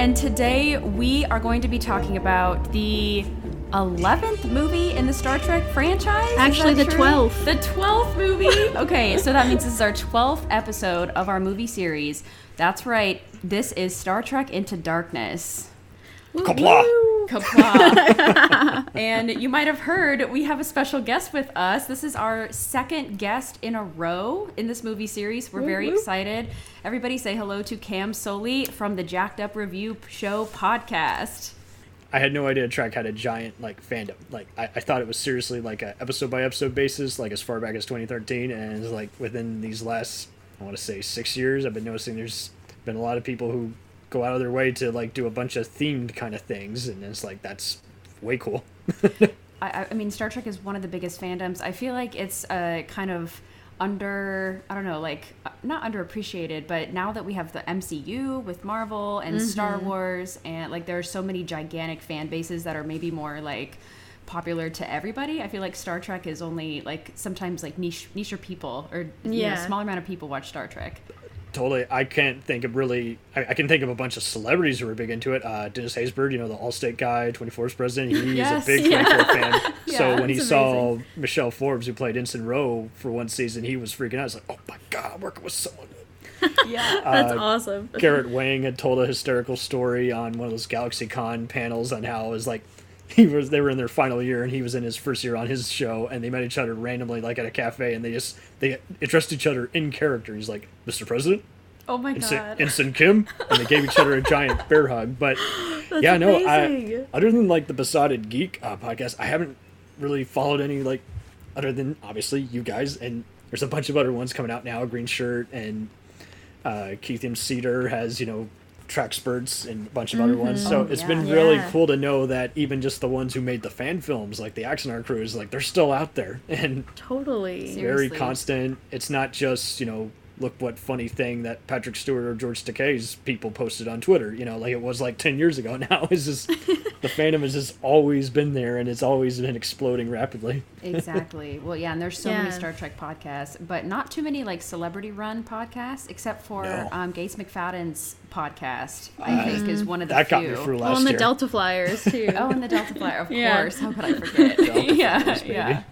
And today we are going to be talking about the 11th movie in the Star Trek franchise. Actually, the true? 12th. The 12th movie? okay, so that means this is our 12th episode of our movie series. That's right, this is Star Trek Into Darkness. Qapla'. Qapla'. and you might have heard we have a special guest with us. This is our second guest in a row in this movie series. We're very excited. Everybody say hello to Cam Sully from the Jacked Up Review Show podcast. I had no idea Trek had a giant like fandom. Like I, I thought it was seriously like a episode by episode basis, like as far back as 2013, and like within these last I want to say six years, I've been noticing there's been a lot of people who go out of their way to like do a bunch of themed kind of things, and it's like that's way cool. I, I mean, Star Trek is one of the biggest fandoms. I feel like it's uh, kind of under, I don't know, like uh, not underappreciated, but now that we have the MCU with Marvel and Star Wars, and like there are so many gigantic fan bases that are maybe more like popular to everybody. I feel like Star Trek is only like sometimes like niche, niche people or you know, Yeah. smaller amount of people watch Star Trek. Totally, I can't think of really. I, I can think of a bunch of celebrities who are big into it. Uh, Dennis Haysbert, you know, the Allstate guy, 24's president. He's Yes, a big yeah. 24 fan. so when he that's saw Michelle Forbes, who played Ensign Ro for one season, he was freaking out. He's like, "Oh my god, I'm working with someone." Yeah. That's awesome. Garrett Wang had told a hysterical story on one of those GalaxyCon panels on how it was like he was they were in their final year and he was in his first year on his show and they met each other randomly like at a cafe and they just they addressed each other in character. He's like, "Mr. President." oh my god. Ensign Kim, and they gave each other a giant bear hug. But yeah, no, I amazing. other than like the Besotted Geek uh, podcast, I haven't really followed any like other than obviously you guys, and there's a bunch of other ones coming out now. Green Shirt and uh, Keith M. Cedar has you know track spurts and a bunch of other ones. So Oh, it's yeah. been really Yeah. cool to know that even just the ones who made the fan films, like the Axanar crews, like they're still out there and Totally. Seriously. very constant. It's not just you know look what funny thing that Patrick Stewart or George Takei's people posted on Twitter. You know, like it was like ten years ago. Now it's just the fandom has just always been there and it's always been exploding rapidly. Exactly. Well, yeah, and there's so many Star Trek podcasts, but not too many like celebrity run podcasts, except for No. um, Gates McFadden's podcast. I think is one of the That few. got me through Oh, last and the year. Delta Flyers too. Oh, and the Delta Flyer, of Yeah. course. How could I forget? Delta yeah, Flyers, baby. yeah,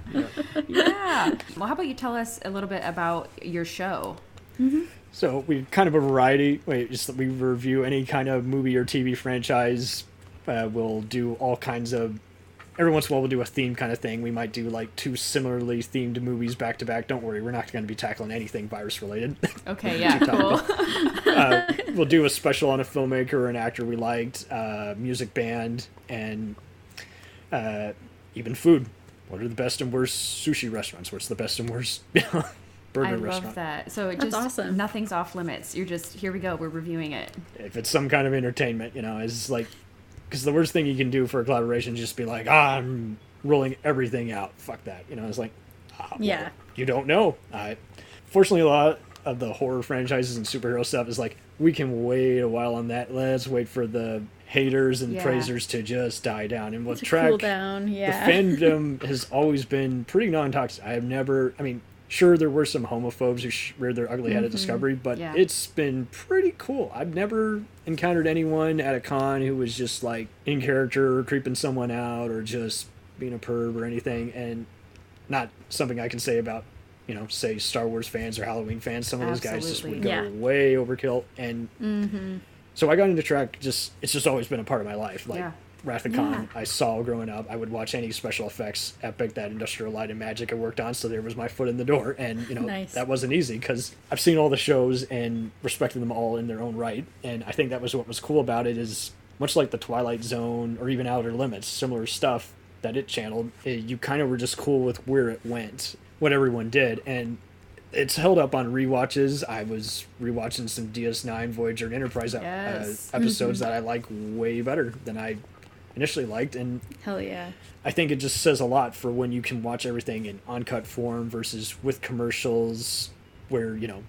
yeah. Well, how about you tell us a little bit about your show? So we kind of a variety. Wait, just we review any kind of movie or TV franchise. Uh, we'll do all kinds of. Every once in a while, we'll do a theme kind of thing. We might do like two similarly themed movies back to back. Don't worry, we're not going to be tackling anything virus related. Okay, yeah, Too cool. uh, we'll do a special on a filmmaker or an actor we liked, uh, music band, and uh, even food. What are the best and worst sushi restaurants? What's the best and worst burger I love restaurant? that. So it That's just awesome. nothing's off limits. You're just here. We go. We're reviewing it. If it's some kind of entertainment, you know, it's like, because the worst thing you can do for a collaboration is just be like, ah, I'm rolling everything out. Fuck that. You know, it's like, ah, well, Yeah. you don't know. I, fortunately, a lot of the horror franchises and superhero stuff is like, we can wait a while on that. Let's wait for the haters and Yeah. praisers to just die down. And with to track, cool down. Yeah. the fandom has always been pretty non-toxic. I have never. I mean, sure there were some homophobes who sh- reared their ugly head at mm-hmm. Discovery, but Yeah. it's been pretty cool. I've never encountered anyone at a con who was just like in character or creeping someone out or just being a perv or anything, and not something I can say about. You know, say Star Wars fans or Halloween fans. Some of those guys just would go Yeah. way overkill, and mm-hmm. so I got into Trek. Just it's just always been a part of my life. Like Yeah. Wrath of Yeah. I saw growing up. I would watch any special effects epic that Industrial Light and Magic had worked on. So there was my foot in the door, and you know Nice. that wasn't easy because I've seen all the shows and respected them all in their own right. And I think that was what was cool about it is much like the Twilight Zone or even Outer Limits, similar stuff that it channeled. It, you kind of were just cool with where it went, what everyone did, and it's held up on rewatches. I was rewatching some DS9, Voyager, and Enterprise Yes. uh, episodes that I like way better than I initially liked, and Hell yeah. I think it just says a lot for when you can watch everything in uncut form versus with commercials where, you know,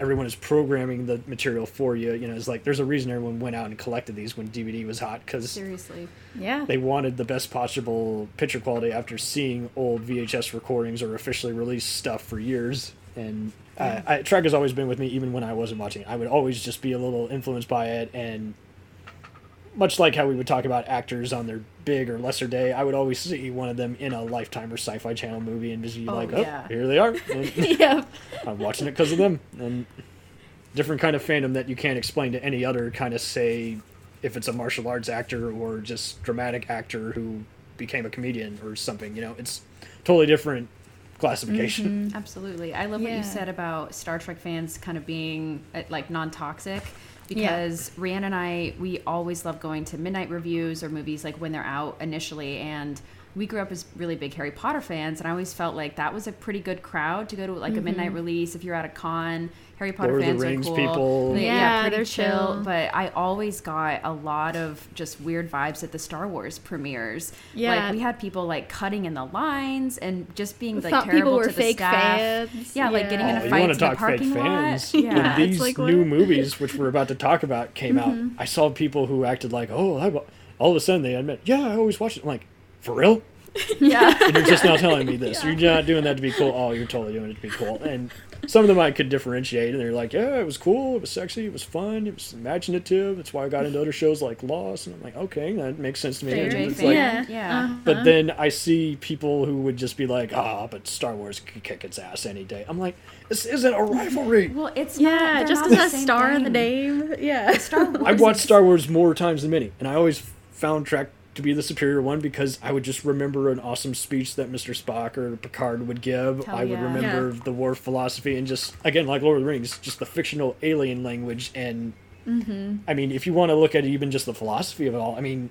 everyone is programming the material for you. You know, it's like there's a reason everyone went out and collected these when DVD was hot because Seriously. Yeah. they wanted the best possible picture quality after seeing old VHS recordings or officially released stuff for years. And uh, I, Trek has always been with me, even when I wasn't watching. it. I would always just be a little influenced by it, and much like how we would talk about actors on their big or lesser day, I would always see one of them in a Lifetime or Sci-Fi Channel movie and just be Oh, like, "Oh, yeah. here they are." And yep. I'm watching it because of them. And different kind of fandom that you can't explain to any other kind of say if it's a martial arts actor or just dramatic actor who became a comedian or something. You know, it's totally different classification. Absolutely. I love what you said about Star Trek fans kind of being uh, like non-toxic because Rhiannon and I we always love going to midnight reviews or movies like when they're out initially and we grew up as really big Harry Potter fans and I always felt like that was a pretty good crowd to go to like a midnight mm-hmm. release if you're at a con. Harry Potter Lord of the fans Rings are cool. people. They- Yeah, pretty they're chill, chill. But I always got a lot of just weird vibes at the Star Wars premieres. Yeah. Like we had people like cutting in the lines and just being like Thought terrible people were to the fake staff. fans. Yeah, like getting in Yeah. a Oh, you fight want in to the talk fake parking fans? lot. Yeah. When these like, new movies, which we're about to talk about, came out, mm-hmm. I saw people who acted like, "Oh, I, all of a sudden they admit, yeah, I always watch it." I'm like, "For real?" yeah. And you're just now telling me this. You're not doing that to be cool. Oh, you're totally doing it to be cool. And some of them I could differentiate, and they're like, yeah, it was cool, it was sexy, it was fun, it was imaginative. That's why I got into other shows like Lost. And I'm like, okay, that makes sense to me. Fair. And it's like- yeah. Yeah. Uh-huh. but then I see people who would just be like, ah, but Star Wars could kick its ass any day. I'm like, this isn't a rivalry. Well, it's not, yeah, they're just not because the it has same star in the thing. name. Yeah. Star Wars. I've watched is- Star Wars more times than many, and I always found Trek to be the superior one because I would just remember an awesome speech that Mr. Spock or Picard would give. Hell I would yeah. remember Yeah. the war philosophy and just again like Lord of the Rings, just the fictional alien language and mm-hmm. I mean, if you want to look at even just the philosophy of it all, I mean,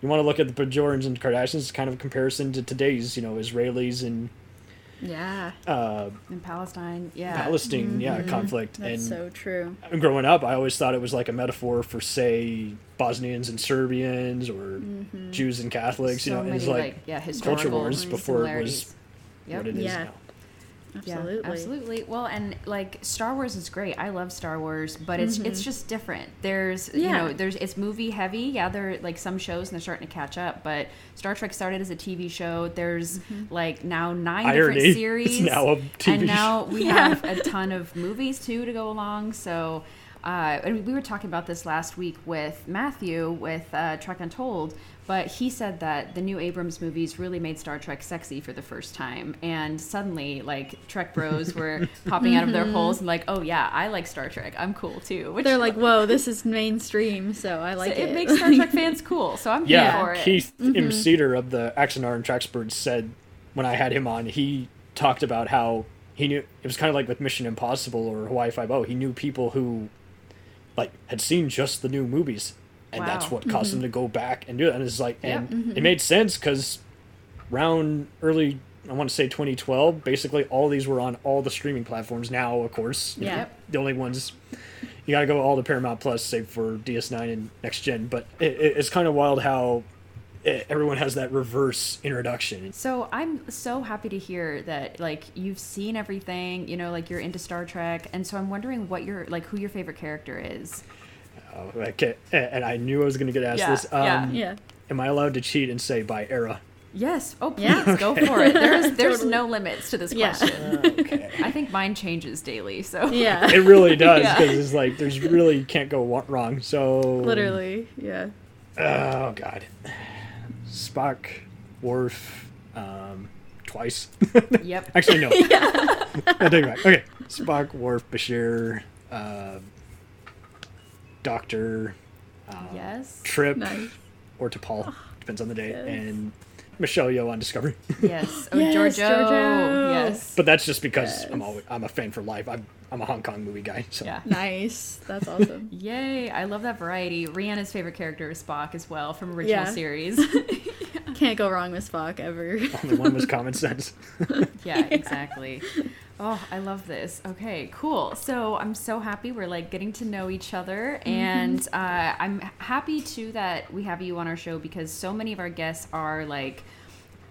you want to look at the Bajorans and Cardassians, kind of a comparison to today's, you know, Israelis and yeah. uh, in Palestine. Yeah. Palestine, mm-hmm. yeah, mm-hmm. conflict. That's and so true. growing up, I always thought it was like a metaphor for, say, Bosnians and Serbians or mm-hmm. Jews and Catholics. so you know, many it's like, like, yeah, culture wars before it was. Yep. what it is Yeah. now. Absolutely. Yeah, absolutely. Well, and like Star Wars is great. I love Star Wars, but it's it's just different. There's you Mm-hmm. Know, there's it's movie heavy. Yeah, there are like some shows and they're starting to catch up, but Star Trek started as a TV show. There's Mm-hmm. like now nine Irony. different It's series. now a TV and now we Yeah. have a ton of movies too to go along. So uh, and we were talking about this last week with Matthew with uh, Trek Untold, but he said that the new Abrams movies really made Star Trek sexy for the first time, and suddenly like Trek Bros were popping out of their holes and like, oh yeah, I like Star Trek, I'm cool too. Which They're like, whoa, this is mainstream, so I so like it. it. makes Star Trek fans cool, so I'm here Yeah, for it. Keith Mm-hmm. M. Cedar of the Axanar and Traxbirds said when I had him on, he talked about how he knew it was kind of like with Mission Impossible or Hawaii Five O. He knew people who like had seen just the new movies, and that's what caused them to go back and do it. And it's like, Yep. and Mm-hmm. it made sense because round early. I want to say 2012. Basically, all these were on all the streaming platforms. Now, of course, you know, Yeah. The only ones you got to go all to Paramount Plus, save for DS9 and next gen. But it, it, it's kind of wild how eh, everyone has that reverse introduction. So I'm so happy to hear that like you've seen everything, you know, like you're into Star Trek, and so I'm wondering what your like who your favorite character is. Oh, okay. And I knew I was going to get asked Yeah, this. Um, yeah. yeah. Am I allowed to cheat and say by era? Yes. Oh, please Yeah. go for it. There's there's Totally. no limits to this Yeah. question. Okay. I think mine changes daily. So Yeah. it really does Yeah. because it's like there's really can't go wrong. So Literally. Yeah. Oh God. Spock, Worf, um, twice. Yep. Actually, no. I take it back. Okay, Spock, Worf, Bashir, uh, Doctor, um, Yes. Trip, Nice. or T'Pol, depends on the day, Yes. and Michelle Yeoh on Discovery. Yes. Oh, Yes, Georgiou. Georgiou. Yes. but that's just because I'm always, I'm a fan for life. I'm I'm a Hong Kong movie guy. So Yeah. Nice. That's awesome. Yay! I love that variety. Rhianna's favorite character is Spock as well from original Yeah. series. Can't go wrong with Spock ever. only one was common sense. yeah, exactly. Oh, I love this. Okay, cool. So I'm so happy we're like getting to know each other, and uh, I'm happy too that we have you on our show because so many of our guests are like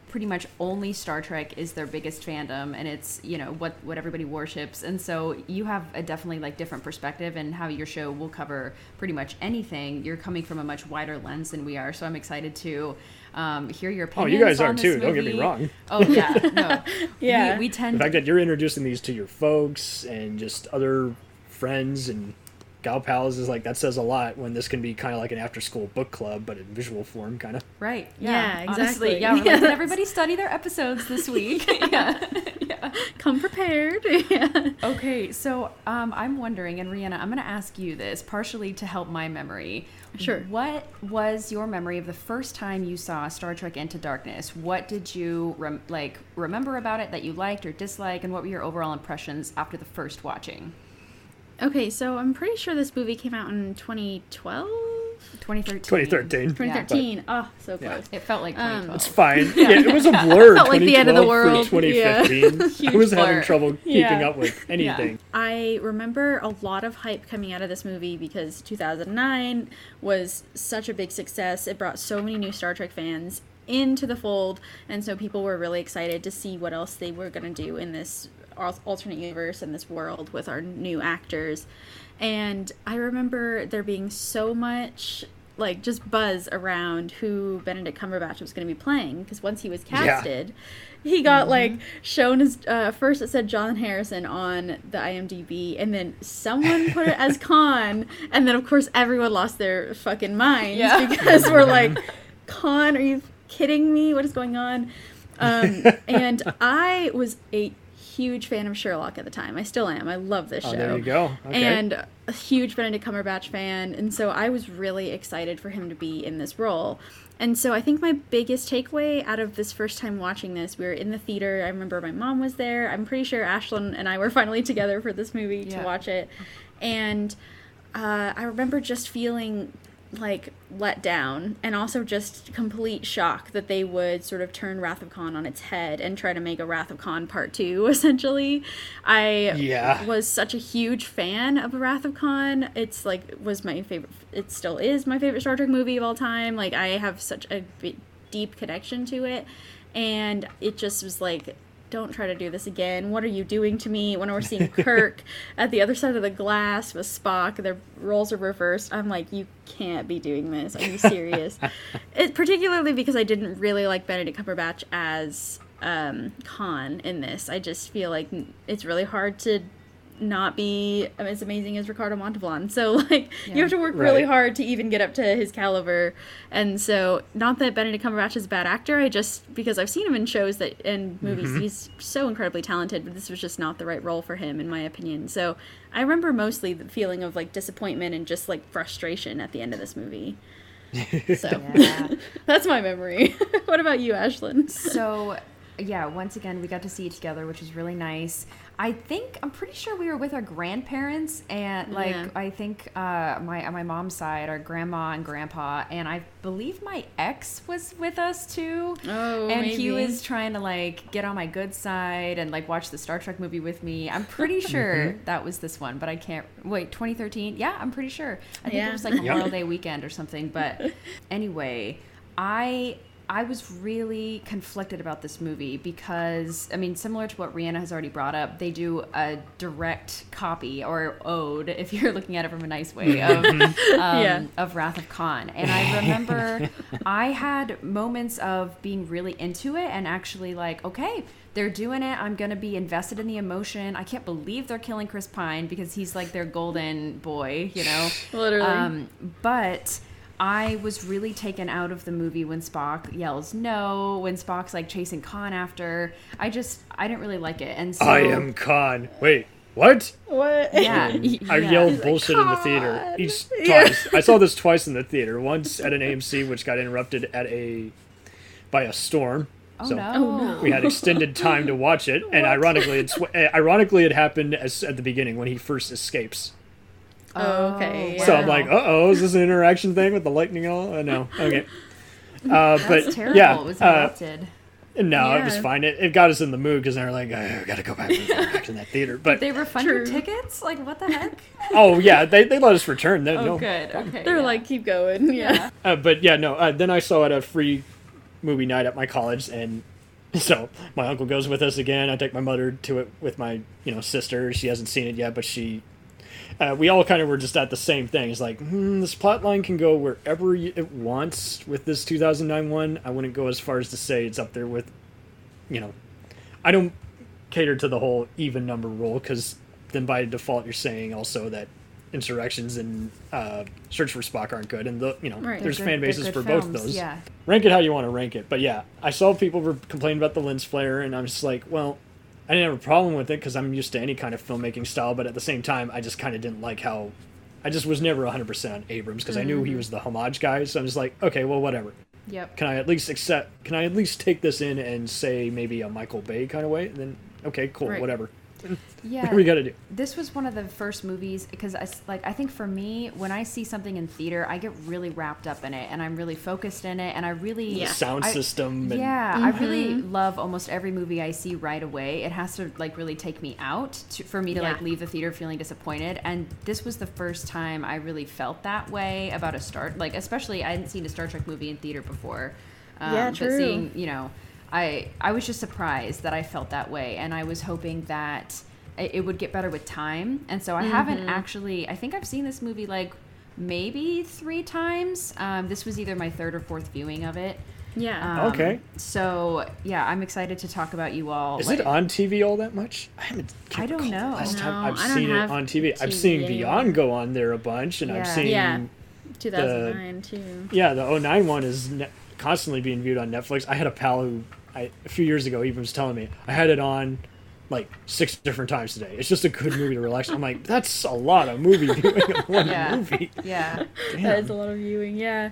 pretty much only Star Trek is their biggest fandom, and it's you know what what everybody worships, and so you have a definitely like different perspective, and how your show will cover pretty much anything. You're coming from a much wider lens than we are, so I'm excited to um, hear your opinions. Oh, you guys on are this too. Don't get me wrong. Oh yeah, no, Yeah. We, we tend The fact that you're introducing these to your folks and just other friends and gal pals is like that says a lot when this can be kind of like an after school book club but in visual form kind of Right. Yeah, Honestly, exactly. yeah. We're like, did everybody study their episodes this week? yeah. yeah. Come prepared. yeah. Okay, so um, I'm wondering, and Rhianna, I'm going to ask you this partially to help my memory. Sure. What was your memory of the first time you saw Star Trek Into Darkness? What did you rem- like remember about it that you liked or disliked, and what were your overall impressions after the first watching? Okay, so I'm pretty sure this movie came out in 2012, 2013. 2013 2013. Oh, so Yeah. close. It felt like Um, 2012. it's fine yeah, it was a blur it Felt like the end of the world. for 2015 i Huge was having trouble keeping Yeah. up with anything I remember a lot of hype coming out of this movie because 2009 was such a big success. It brought so many new Star Trek fans into the fold, and so people were really excited to see what else they were going to do in this al- alternate universe and this world with our new actors. And I remember there being so much like just buzz around who Benedict Cumberbatch was going to be playing because once he was casted, he got like shown as uh, first it said John Harrison on the IMDb, and then someone put it as Khan, and then of course everyone lost their fucking minds Yeah. because we're like, Khan, are you kidding me? What is going on? Um, and I was a huge fan of Sherlock at the time. I still am. I love this oh show. there you go okay And a huge Benedict Cumberbatch fan, and so I was really excited for him to be in this role. And so I think my biggest takeaway out of this first time watching this, we were in the theater. I remember my mom was there. I'm pretty sure Ashlyn and I were finally together for this movie Yeah. to watch it. And uh, I remember just feeling like let down and also just complete shock that they would sort of turn Wrath of Khan on its head and try to make a Wrath of Khan part two essentially. I Yeah. was such a huge fan of Wrath of Khan. It's like was my favorite it still is my favorite Star Trek movie of all time. Like I have such a deep connection to it and it just was like don't try to do this again. What are you doing to me? When we're seeing Kirk at the other side of the glass with Spock, their roles are reversed. I'm like, you can't be doing this. Are you serious? it particularly because I didn't really like Benedict Cumberbatch as um, Khan in this. I just feel like it's really hard to not be as amazing as Ricardo Montalban. So like you have to work really hard to even get up to his caliber. And so not that Benedict Cumberbatch is a bad actor, I just because I've seen him in shows that and movies mm-hmm. he's so incredibly talented, but this was just not the right role for him in my opinion. So I remember mostly the feeling of like disappointment and just like frustration at the end of this movie. So Yeah. that's my memory. what about you, Ashlyn? so yeah once again we got to see it together which was really nice. I think i'm pretty sure we were with our grandparents and like Yeah. i think uh my on my mom's side our grandma and grandpa and i believe my ex was with us too. Oh, and he was trying to like get on my good side and like watch the star trek movie with me. I'm pretty sure that was this one but i can't wait 2013 yeah i'm pretty sure. I think Yeah. it was like memorial day weekend or something but anyway i I was really conflicted about this movie because, I mean, similar to what Rhianna has already brought up, they do a direct copy or ode, if you're looking at it from a nice way, of, um, Yeah. of Wrath of Khan. And I remember I had moments of being really into it and actually like, okay, they're doing it. I'm going to be invested in the emotion. I can't believe they're killing Chris Pine because he's like their golden boy, you know? Literally. Um, but I was really taken out of the movie when Spock yells no, when Spock's like chasing Khan after. I just, I didn't really like it. And so. i am khan wait what what? Yeah. I yeah. yelled bullshit in the theater each Yeah. twice. I saw this twice in the theater. Once at an AMC, which got interrupted at a by a storm. Oh, so no. Oh, no. we had extended time to watch it, and ironically, it's eh, ironically it happened as at the beginning when he first escapes. Oh, okay. So I'm like, uh oh, is this an interaction thing with the lightning? and All uh, no, okay. Uh, but That's terrible. yeah, it was uh, interrupted. No, it was fine. It, it got us in the mood because they were like, oh, I gotta go back, back to that theater. But They refund your tickets? Like what the heck? oh yeah, they, they let us return. They, Oh, no. good. Okay. They're yeah. like, keep going. Yeah. Uh, but yeah, no. Uh, then I saw it at a free movie night at my college, and so my uncle goes with us again. I take my mother to it with my you know sister. She hasn't seen it yet, but she. Uh, we all kind of were just at the same thing. It's like hmm, this plot line can go wherever it wants with this 2009 one. I wouldn't go as far as to say it's up there with, you know, I don't cater to the whole even number rule because then by default you're saying also that insurrections and uh, search for spock aren't good and the you know Right. there's They're fan bases good for both of those Yeah. rank it how you want to rank it but yeah i saw people were complaining about the lens flare and i'm just like well i didn't have a problem with it because i'm used to any kind of filmmaking style but at the same time i just kind of didn't like how i just was never 100% on abrams because i knew Mm-hmm. he was the homage guy so i'm just like okay well whatever Yep. can I at least accept? Can I at least take this in and say maybe a Michael Bay kind of way? And Then okay, cool, Right. whatever. Yeah. What we got to do? this was one of the first movies because I s- like I think for me when I see something in theater I get really wrapped up in it and I'm really focused in it and I really Yeah. Sound I- system. And, yeah I really love almost every movie I see right away it has to like really take me out to, for me to like leave the theater feeling disappointed and this was the first time I really felt that way about a Star like especially I hadn't seen a Star Trek movie in theater before um, Yeah, but true. seeing you know I I was just surprised that I felt that way and I was hoping that it it would get better with time and so I Mm-hmm. haven't actually I think I've seen this movie like maybe three times um, this was either my third or fourth viewing of it Yeah. um, Okay. so yeah I'm excited to talk about you all Is like- it on TV all that much? I haven't. I don't know. Last time I've I seen it on TV. I've TV seen anymore. Beyond go on there a bunch, and I've Yeah. seen Yeah. 2009 too. yeah the 09 one is ne- constantly being viewed on Netflix. I had a pal who I, a few years ago even was telling me I had it on like six different times today. It's just a good movie to relax. I'm like, that's a lot of movie viewing of one Yeah. movie. yeah That is a lot of viewing, yeah.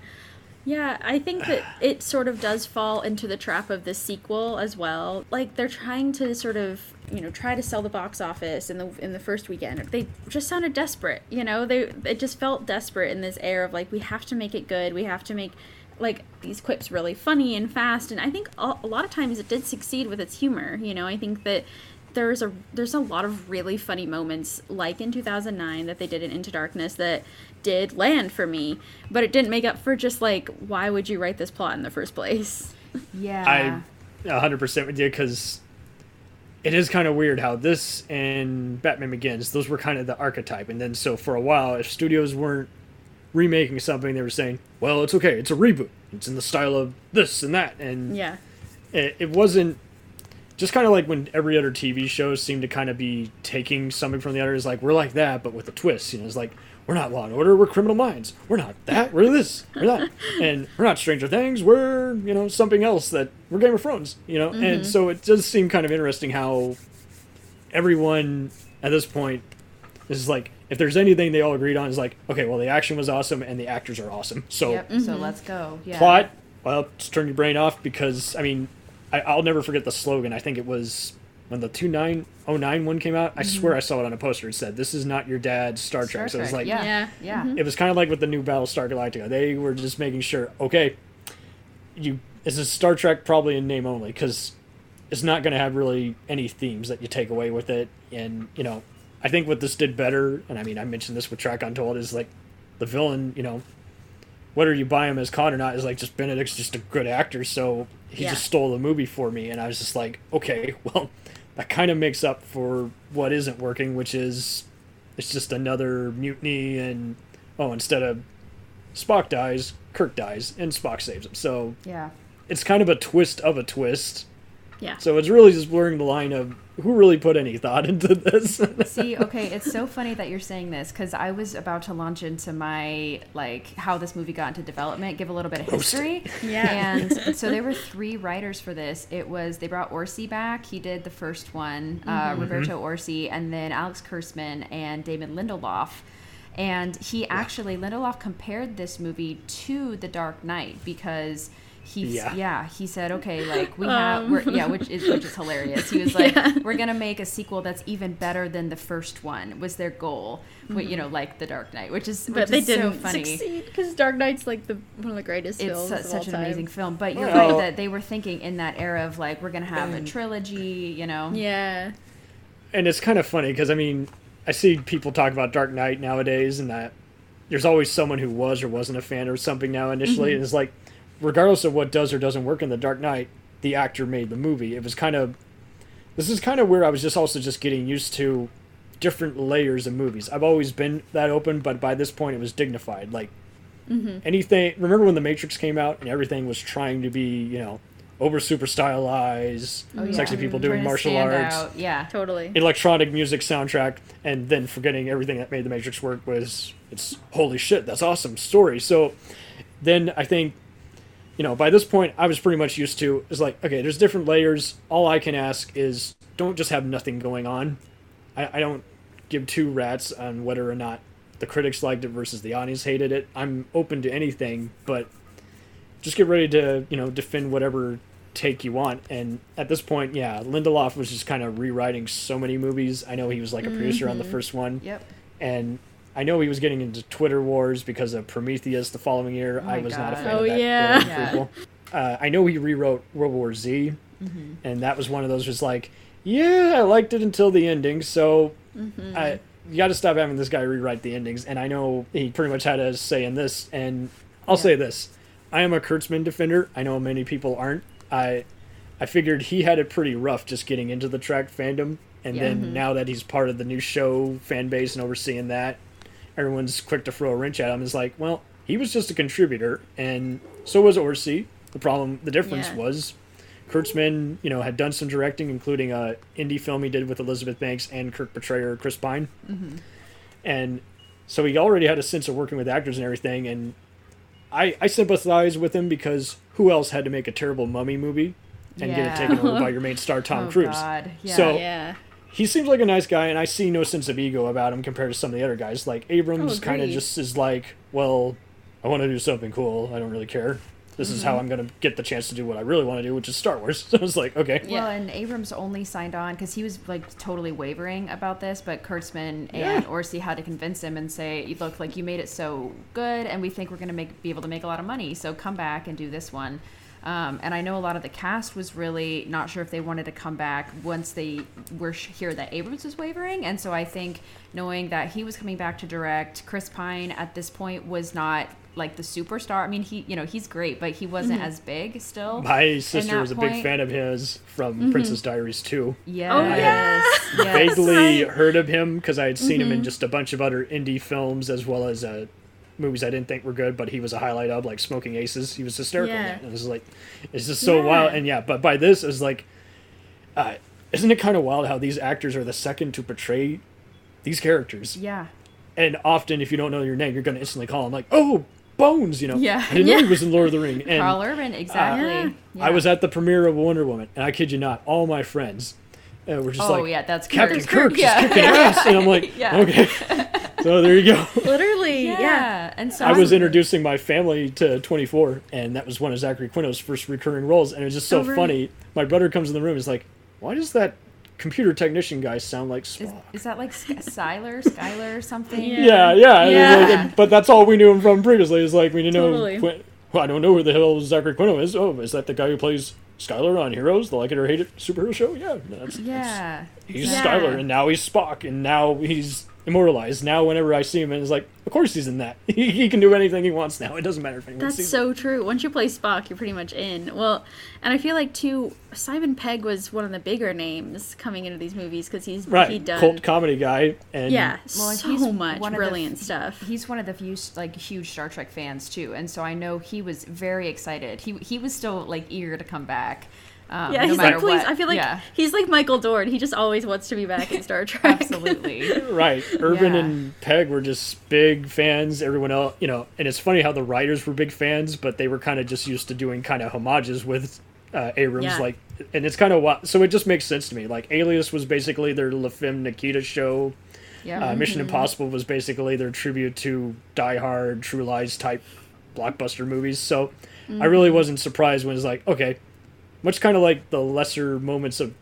Yeah, I think that it sort of does fall into the trap of the sequel as well. Like they're trying to sort of, you know, try to sell the box office in the in the first weekend. They just sounded desperate, you know. They it just felt desperate in this air of like we have to make it good. We have to make like these quips really funny and fast. And I think a, a lot of times it did succeed with its humor. You know, I think that there's a there's a lot of really funny moments like in 2009 that they did in Into Darkness that did land for me, but it didn't make up for just like why would you write this plot in the first place? yeah I 100% with you because it is kind of weird how this and Batman Begins, those were kind of the archetype. And then, so for a while, if studios weren't remaking something, they were saying, well, it's okay, it's a reboot. It's in the style of this and that. And Yeah. it, it wasn't just kind of like when every other TV show seemed to kind of be taking something from the others, like, we're like that, but with a twist. You know, it's like, we're not Law and Order, we're Criminal Minds. We're not that, we're this, we're that. And we're not Stranger Things, we're, you know, something else that we're Game of Thrones, you know? And mm-hmm. so it does seem kind of interesting how everyone at this point is like, if there's anything they all agreed on, is like, okay, well, the action was awesome and the actors are awesome. So yep so mm-hmm. let's go yeah. Plot well just turn your brain off because i mean I, i'll never forget the slogan. I think it was when the 2909 one came out i mm-hmm. swear i saw it on a poster. It said this is not your dad's star trek. Star so it was like yeah Yeah. yeah. Mm-hmm. It was kind of like with the new battlestar galactica. They were just making sure okay you this is star trek probably in name only because it's not going to have really any themes that you take away with it. And you know i think what this did better and i mean i mentioned this with Trek untold is like the villain you know whether you buy him as Khan or not is like just Benedict's just a good actor, so he Yeah. just stole the movie for me, and I was just like, okay, well, that kind of makes up for what isn't working, which is it's just another mutiny, and oh, instead of Spock dies, Kirk dies, and Spock saves him. So yeah it's kind of a twist of a twist. Yeah. So it's really just blurring the line of who really put any thought into this. See, okay, it's so funny that you're saying this because I was about to launch into my like how this movie got into development, give a little bit of history. Yeah. And so there were three writers for this. It was they brought Orci back. He did the first one, uh, Roberto Orci, and then Alex Kurtzman and Damon Lindelof. And he actually Lindelof compared this movie to The Dark Knight because he Yeah. yeah. he said okay like we have we're, yeah which is which is hilarious he was like Um. Yeah. we're gonna make a sequel that's even better than the first one was their goal Wh- you know like the dark knight which is Mm-hmm. but which they is didn't so funny succeed because Dark Knight's like the one of the greatest it's films su- of such all an time. amazing film but you're Well- right that they were thinking in that era of like we're gonna have a trilogy you know Yeah, and it's kind of funny because I mean, I see people talk about Dark Knight nowadays, and that there's always someone who was or wasn't a fan or something now initially, and it's like, regardless of what does or doesn't work in the Dark Knight, the actor made the movie. It was kind of, this is kind of where I was just also just getting used to different layers of movies. I've always been that open, but by this point it was dignified. Like anything. Remember when The Matrix came out and everything was trying to be, you know, over super stylized, Oh, sexy people doing martial arts out, yeah totally. electronic music soundtrack and then forgetting everything that made the matrix work was it's holy shit that's awesome story so then i think you know by this point i was pretty much used to is like okay there's different layers. All i can ask is don't just have nothing going on. I, I don't give two rats on whether or not the critics liked it versus the audience hated it. I'm open to anything but just get ready to you know defend whatever take you want. And at this point yeah lindelof was just kind of rewriting so many movies. I know he was like a producer on the mm-hmm. first one. Yep. And i know he was getting into twitter wars because of prometheus the following year Oh i my was not a fan Oh, of that yeah. uh, Yeah. Uh, i know he rewrote world war z Mm-hmm. and that was one of those was like yeah i liked it until the ending so Mm-hmm. I, you got to stop having this guy rewrite the endings and i know he pretty much had a say in this and i'll say this i am a kurtzman defender i know many people aren't i i figured he had it pretty rough just getting into the Trek fandom and Yeah. then now that he's part of the new show fan base and overseeing that everyone's quick to throw a wrench at him is like well he was just a contributor and so was Orci the problem the difference Yeah. was Kurtzman, you know, had done some directing, including a indie film he did with Elizabeth Banks and Kirk Betrayer, Chris Pine, mm-hmm. and so he already had a sense of working with actors and everything. And I I sympathize with him because who else had to make a terrible mummy movie and get it taken over by your main star Tom oh Cruise? god yeah So- Yeah, He seems like a nice guy, and I see no sense of ego about him compared to some of the other guys. Like Abrams, Oh, kind of just is like, well, I want to do something cool. I don't really care. This is how Mm-hmm. I'm going to get the chance to do what I really want to do, which is Star Wars. So it's like, okay. Yeah. Well, and Abrams only signed on because he was like totally wavering about this, but Kurtzman Yeah. and Orci had to convince him and say, "Look, like you made it so good, and we think we're gonna make be able to make a lot of money. So come back and do this one." Um, and I know a lot of the cast was really not sure if they wanted to come back once they were sh- here that Abrams was wavering, and so I think knowing that he was coming back to direct, Chris Pine at this point was not like the superstar. I mean, he you know he's great, but he wasn't as big still. My sister that was a big fan of his from Princess Diaries 2. Yes. Oh, yeah. yes. Vaguely heard of him because I had seen Mm-hmm. him in just a bunch of other indie films as well as uh, movies I didn't think were good, but he was a highlight of, like Smoking Aces. He was hysterical. Yeah. that. It was like, it's just so Yeah. wild. And yeah, but by this, it's like, uh, isn't it kind of wild how these actors are the second to portray these characters? Yeah. And often, if you don't know your name, you're going to instantly call him like, oh, Bones, you know. Yeah. I didn't know he was in Lord of the Ring. And Karl Urban, exactly. Yeah. Yeah. I was at the premiere of Wonder Woman, and I kid you not, all my friends uh, were just Oh like, yeah, that's Captain Kirk. Kirk Yeah. is kicking ass, and I'm like, Yeah. okay. so there you go. literally. Yeah. Yeah. And so I was introducing my family to 24, and that was one of Zachary Quinto's first recurring roles, and it was just so Oh, right. funny. My brother comes in the room, and is like, "Why does that computer technician guy sound like Is, Spock?" is that like Sk- Skyler, Skyler or something? Yeah. yeah, yeah, and it was Yeah. like- but that's all we knew him from previously. Is like we didn't Totally. know. Quin- well, I don't know who the hell Zachary Quinto is. Oh, is that the guy who plays Skylar on Heroes, the like it or hate it superhero show? Yeah, that's, that's Yeah. he's Yeah. Skylar, and now he's Spock, and now he's immortalized. Now, whenever I see him, and it's like, of course he's in that. He, he can do anything he wants now. It doesn't matter if anyone That's sees so true. Once you play Spock, you're pretty much in. Well, and I feel like too, Simon Pegg was one of the bigger names coming into these movies because he's. Right, he done cult comedy guy, and yeah Well, so he's much one the brilliant stuff. He's one of the few like huge Star Trek fans too, and so I know he was very excited. He he was still like eager to come back. Um, yeah, no he's matter like, please. what. I feel like yeah, he's like Michael Dorn. He just always wants to be back in Star Trek. absolutely. right, Urban Yeah. and Pegg were just big fans. Everyone else, you know, and it's funny how the writers were big fans, but they were kind of just used to doing kind of homages with uh, Abrams, Yeah. like, and it's kind of what. So it just makes sense to me. Like, Alias was basically their La Femme Nikita show. Yeah. Uh, Mission Impossible was basically their tribute to Die Hard, True Lies type blockbuster movies. So I really wasn't surprised when it's like, okay, much kind of like the lesser moments of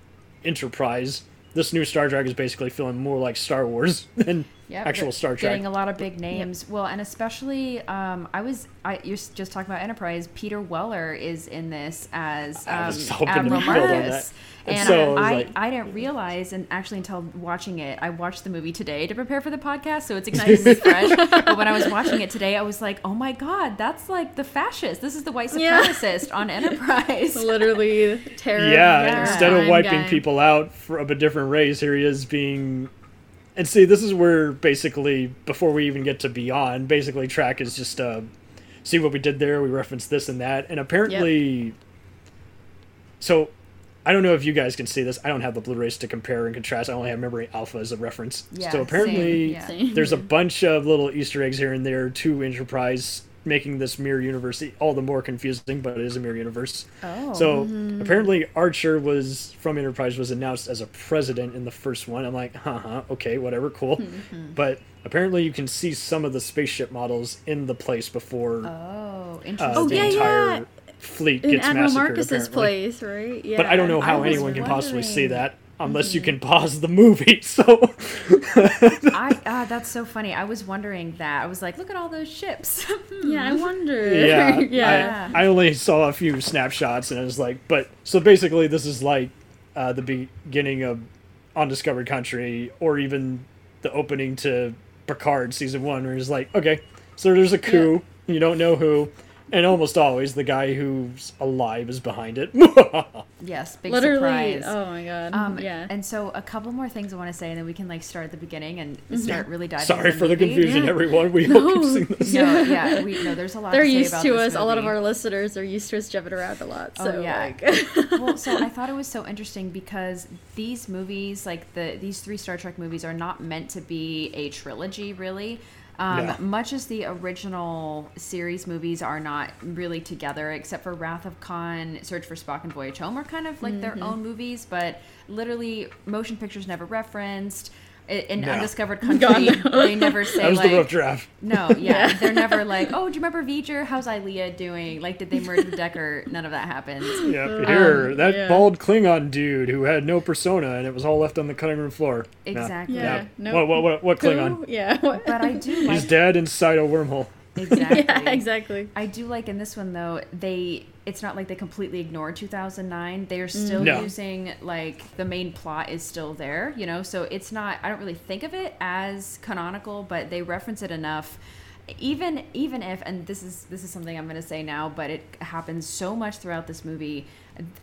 Enterprise. This new Star Trek is basically feeling more like Star Wars than Yep, actual Star Trek. Getting a lot of big names. Well, and especially, um, I was, I you're just talking about Enterprise. Peter Weller is in this as um, was hoping to Admiral Marcus. And And so I I, like- I didn't realize, and actually until watching it, I watched the movie today to prepare for the podcast, so it's extremely fresh. But when I was watching it today, I was like, oh my god, that's like the fascist. This is the white Yeah. supremacist on Enterprise. Literally terror. yeah, Yeah. instead of wiping guy. people out for, of a different race, here he is being. And see, this is where basically, before we even get to Beyond, basically, Trek is just uh, see what we did there. We referenced this and that, and apparently, so I don't know if you guys can see this. I don't have the Blu-rays to compare and contrast. I only have Memory Alpha as a reference. Yeah, so apparently, same, yeah. There's a bunch of little Easter eggs here and there to Enterprise, making this mirror universe all the more confusing. But it is a mirror universe. Oh. So apparently Archer was from Enterprise was announced as a president in the first one. I'm like, haha, okay, whatever, cool. But apparently you can see some of the spaceship models in the place before uh, Oh, the interesting. Oh, yeah, entire yeah. fleet In gets Admiral massacred. Marcus's apparently. place, right? Yeah. But I don't know how was anyone can possibly see that unless you can pause the movie. So I ah, that's so funny. I was wondering that. I was like, look at all those ships. Yeah, I wonder. yeah, yeah. I, I only saw a few snapshots and I was like, but so basically this is like uh, the beginning of Undiscovered Country or even the opening to Picard season one, where it's like, okay, so there's a coup, you don't know who, and almost always the guy who's alive is behind it. yes, big Literally. surprise. Oh my god. Um, yeah. And so a couple more things I want to say, and then we can like start at the beginning and start really diving. Sorry for the movie. confusion, Yeah. everyone. We hope you've No. seen this. No, yeah, we no. There's a lot. They're to say used about to this us. A lot of our listeners are used to us jumping around a lot. Oh, yeah. like, well, so I thought it was so interesting because these movies, like the these three Star Trek movies, are not meant to be a trilogy, really. Um, No. Much as the original series movies are not really together, except for Wrath of Khan, Search for Spock, and Voyage Home, are kind of like Mm-hmm. their own movies, but literally motion pictures never referenced. I- In No. Undiscovered Country, they never say That was like the rough draft. no, yeah. They're never like, oh, do you remember V'ger? How's Ilia doing? Like, did they merge with Decker? None of that happens. Yeah, uh, here, um, that yeah. bald Klingon dude who had no persona and it was all left on the cutting room floor. No, Exactly. Yeah. no. no. What, what, what, what Who? Klingon? Yeah. What? But I do He's like dead inside a wormhole. exactly. yeah, exactly. I do like in this one though, they it's not like they completely ignored 2009. They're still mm. No. using like the main plot is still there, you know. So it's not. I don't really think of it as canonical, but they reference it enough. Even even if, and this is this is something I'm going to say now, but it happens so much throughout this movie.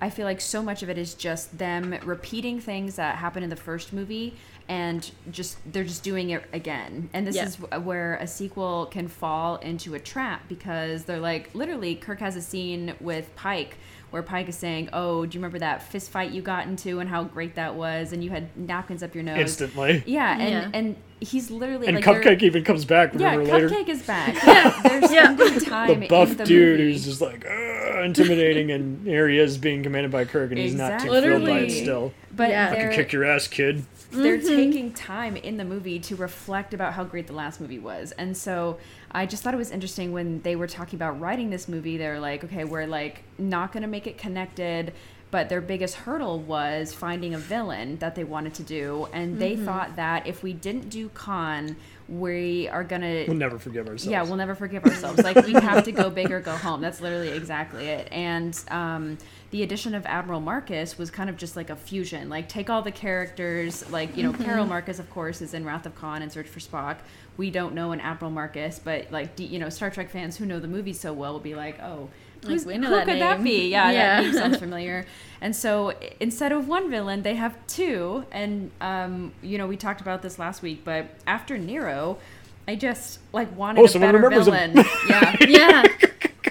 I feel like so much of it is just them repeating things that happened in the first movie and just they're just doing it again. And this Yeah. is where a sequel can fall into a trap because they're like literally Kirk has a scene with Pike where Pike is saying, "Oh, do you remember that fist fight you got into and how great that was and you had napkins up your nose?" Instantly. Yeah, and Yeah. and he's literally And like they're- Cupcake even comes back, Yeah, remember later? Cupcake is back. Yeah, they're Yeah. spending time the buff in the dude movie. who's just like "Ugh," intimidating, and here he is being commanded by Kirk, and he's not too Exactly. thrilled by it still. but Yeah. I they're can kick your ass, kid. They're Mm-hmm. taking time in the movie to reflect about how great the last movie was and so i just thought it was interesting when they were talking about writing this movie they're like okay we're like not going to make it connected but their biggest hurdle was finding a villain that they wanted to do and they Mm-hmm. thought that if we didn't do khan we are going to We'll never forgive ourselves. yeah, we'll never forgive ourselves. Like we have to go big or go home. That's literally exactly it. And um, the addition of Admiral Marcus was kind of just like a fusion. Like take all the characters. Like you know, Carol Marcus, of course, is in Wrath of Khan and Search for Spock. We don't know an Admiral Marcus, but like you know, Star Trek fans who know the movie so well will be like, oh. Who's, we know who that could that name. be? Yeah, Yeah. that name sounds familiar. And so instead of one villain, they have two. And um, you know, we talked about this last week, but after Nero, I just like wanted Oh, a better remembers villain. yeah. Yeah.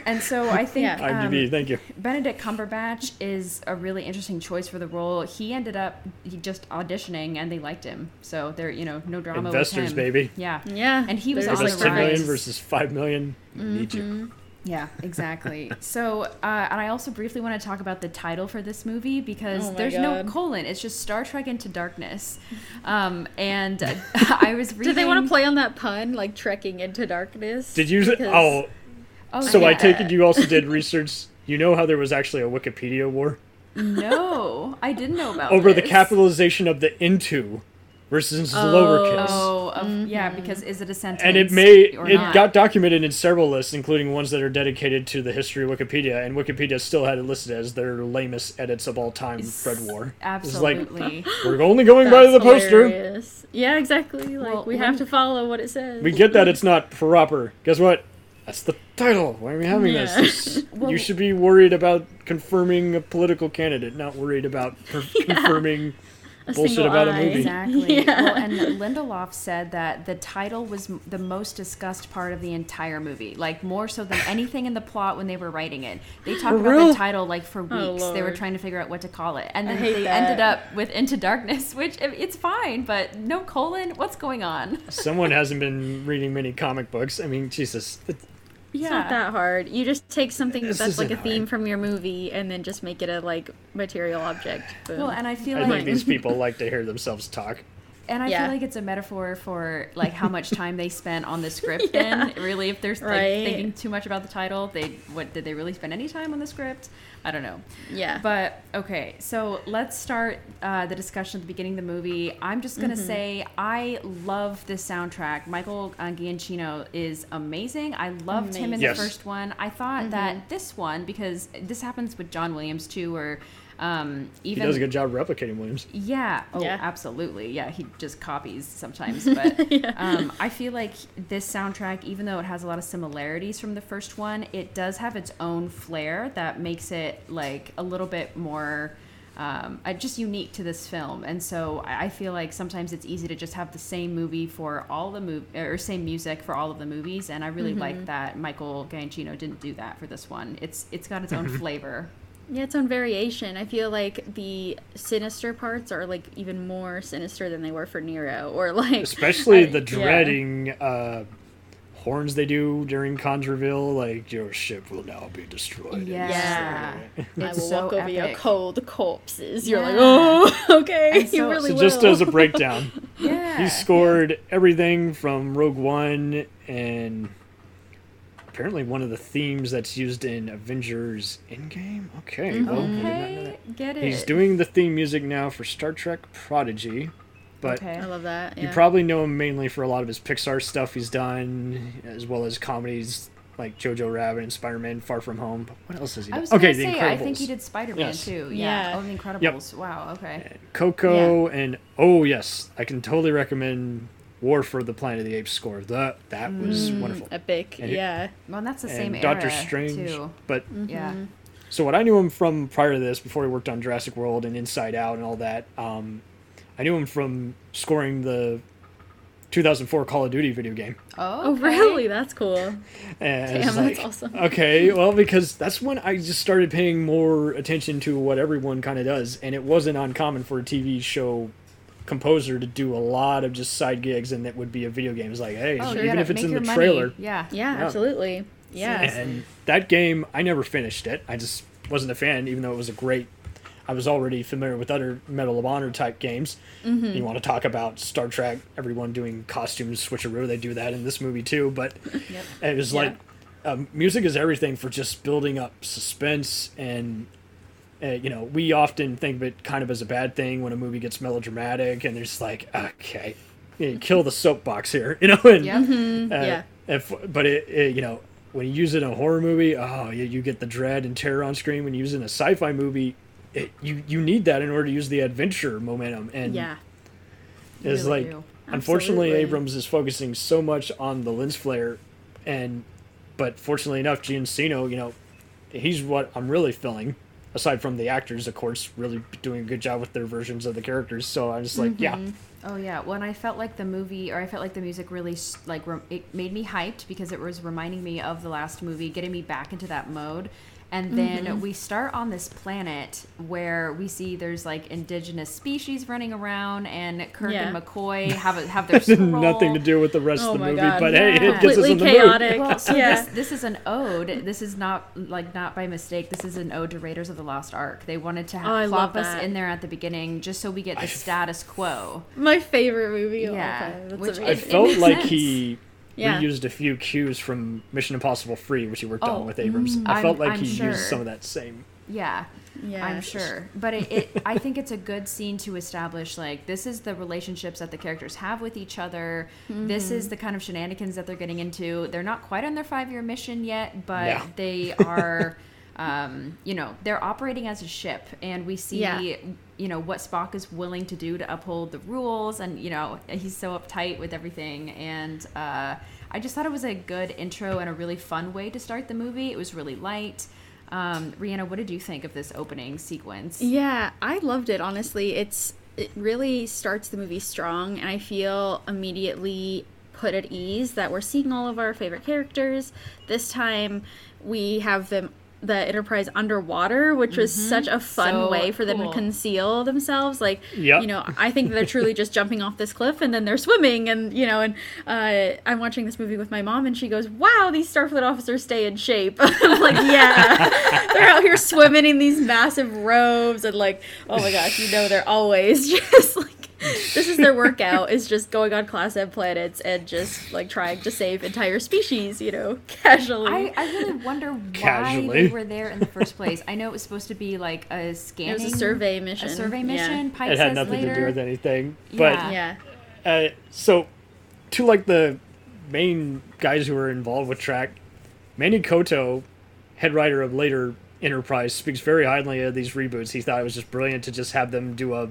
And so I think Yeah. IMDb, um, thank you. Benedict Cumberbatch is a really interesting choice for the role. He ended up he just auditioning, and they liked him. So there, you know, no drama Investors, with him. baby. Yeah. Yeah. And he was They're on Invest the just ten million versus five million. Mm-hmm. Need you. Yeah, exactly. so, uh, and I also briefly want to talk about the title for this movie because Oh my there's no colon. It's just Star Trek Into Darkness. Um, and uh, I was reading. Did they want to play on that pun, like trekking into darkness? Did you? Because- Oh, Oh, So I take it you also did research. You know how there was actually a Wikipedia war No, I didn't know about over the capitalization of the into versus lowercase. Oh, of, yeah, mm-hmm. because is it a sentence? and it may or it not? got documented in several lists, including ones that are dedicated to the history of Wikipedia, and Wikipedia still had it listed as their lamest edits of all time. Fred War. It's like Absolutely. we're only going by the poster. hilarious. Yeah, exactly. Like Well, we when- have to follow what it says. We get that it's not proper. Guess what? That's the title. Why are we having Yeah. this? This- Well- you should be worried about confirming a political candidate, not worried about per- confirming A bullshit single about a movie. Exactly. Yeah. Well, and Lindelof said that the title was the most discussed part of the entire movie, like more so than anything in the plot when they were writing it. They talked about real? the title like for Oh, weeks. they were trying to figure out what to call it, and then they that. ended up with Into Darkness, which it's fine, but no colon. What's going on? Someone hasn't been reading many comic books. I mean, Jesus. It- It's not that hard. You just take something This that's like a theme hard. from your movie and then just make it a like material object. Boom. Well, and I feel I like think these people like to hear themselves talk. And I Yeah. feel like it's a metaphor for like how much time they spent on the script. Then really, if they're like, Right. thinking too much about the title, they what did they really spend any time on the script? I don't know. yeah. But okay, so let's start uh, the discussion at the beginning of the movie. I'm just gonna Mm-hmm. say I love this soundtrack. Michael uh, Giacchino is amazing. I loved him in Yes. the first one. I thought Mm-hmm. that this one because this happens with John Williams too, or um, He does a good job replicating Williams. yeah. Oh, Yeah. absolutely. Yeah, he just copies sometimes, but um, I feel like this soundtrack, even though it has a lot of similarities from the first one, it does have its own flair that makes it like a little bit more. Um, uh, just unique to this film, and so I I feel like sometimes it's easy to just have the same movie for all the mov- or same music for all of the movies, and I really like that Michael Giacchino didn't do that for this one. It's it's got its own flavor. Yeah, its own variation. I feel like the sinister parts are like even more sinister than they were for Nero, or like Especially I- the yeah. dreading uh, horns they do during Conjureville, like, your ship will now be destroyed. Yeah. Yeah. I will so walk over your cold corpses. You're like, oh, okay, And you really So will. just as a breakdown, Yeah, he scored everything from Rogue One and apparently one of the themes that's used in Avengers Endgame. Okay, well, mm-hmm. I did not know Okay, get it. He's doing the theme music now for Star Trek Prodigy, but Okay. I love that. you probably know him mainly for a lot of his Pixar stuff he's done, as well as comedies like Jojo Rabbit and Spider-Man: Far From Home. But what else has he I done? was gonna Okay, The say, Incredibles. I think he did Spider Man Yes. too. Yeah. Yeah. Oh, The Incredibles. Wow. Okay. Uh, Coco and oh yes, I can totally recommend War for the Planet of the Apes score. That that was wonderful. Epic. And it- yeah. Well, that's the same and era Doctor Strange, too. but Yeah. so what I knew him from prior to this, before he worked on Jurassic World and Inside Out and all that, um, I knew him from scoring the 2004 Call of Duty video game. Oh. Oh, really? That's cool. And Damn, it's that's awesome. Okay, well, because that's when I just started paying more attention to what everyone kind of does, and it wasn't uncommon for a TV show composer to do a lot of just side gigs, and that would be a video game. It's like, hey, Oh, even if it's in the money. trailer. Yeah. Yeah, Yeah. absolutely. Yeah. And that game, I never finished it. I just wasn't a fan, even though it was a great. I was already familiar with other Medal of Honor type games. Mm-hmm. You want to talk about Star Trek? Everyone doing costumes switcheroo. They do that in this movie too. But Yep. it was Yeah. like um, music is everything for just building up suspense and. Uh, you know, we often think of it kind of as a bad thing when a movie gets melodramatic, and there's like, okay, yeah, kill the soapbox here, you know. And Yep. uh, Yeah. If, but it, it, you know, when you use it in a horror movie, oh, you, you get the dread and terror on screen. When you use it in a sci-fi movie, it, you you need that in order to use the adventure momentum. And Yeah. it's really like, do. unfortunately, Absolutely. Abrams is focusing so much on the lens flare, and but fortunately enough, Giacchino, you know, he's what I'm really feeling. Aside from the actors, of course, really doing a good job with their versions of the characters. So I'm just like, yeah, mm-hmm. Oh yeah. When I felt like the movie, or I felt like the music really like rem- it made me hyped because it was reminding me of the last movie, getting me back into that mode. And then mm-hmm. we start on this planet where we see there's like indigenous species running around, and Kirk Yeah. and McCoy have a, have their nothing to do with the rest Oh of the oh movie. God, but hey, it gets us in the Completely chaotic. mood. Well, so Yeah. this, this is an ode. This is not like not by mistake. This is an ode to Raiders of the Lost Ark. They wanted to Oh, I love plop us in there at the beginning just so we get the status quo. My favorite movie of Yeah, all time. That's which I it felt like sense. he Yeah. reused a few cues from Mission Impossible Free, which he worked Oh, on with Abrams. I felt I'm- like I'm he sure. used some of that same. Yeah. Yeah. I'm sure. But it, it I think it's a good scene to establish like this is the relationships that the characters have with each other. This is the kind of shenanigans that they're getting into. They're not quite on their 5-year mission yet, but Yeah. they are um, you know, they're operating as a ship and we see Yeah. You know what Spock is willing to do to uphold the rules and you know, he's so uptight with everything and uh I just thought it was a good intro and a really fun way to start the movie. It was really light. Um, Rhianna, what did you think of this opening sequence? Yeah, I loved it. Honestly, it's it really starts the movie strong, and I feel immediately put at ease that we're seeing all of our favorite characters. This time, we have them the Enterprise underwater, which was such a fun So way for them to conceal themselves. Like, Yep. you know, I think they're truly just jumping off this cliff and then they're swimming, and you know, and uh, I'm watching this movie with my mom, and she goes, "Wow, these Starfleet officers stay in shape." I'm like, yeah, they're out here swimming in these massive robes, and like, oh my gosh, you know, they're always just like. This is their workout is just going on class M planets and just like trying to save entire species, you know, casually. I, I really wonder why Casually. they were there in the first place. I know it was supposed to be like a scanning, a survey mission. A survey Yeah. mission. Pike it had says nothing later. to do with anything. But Yeah. yeah. uh, so, to like the main guys who were involved with Trek, Manny Coto, head writer of later Enterprise, speaks very highly of these reboots. He thought it was just brilliant to just have them do a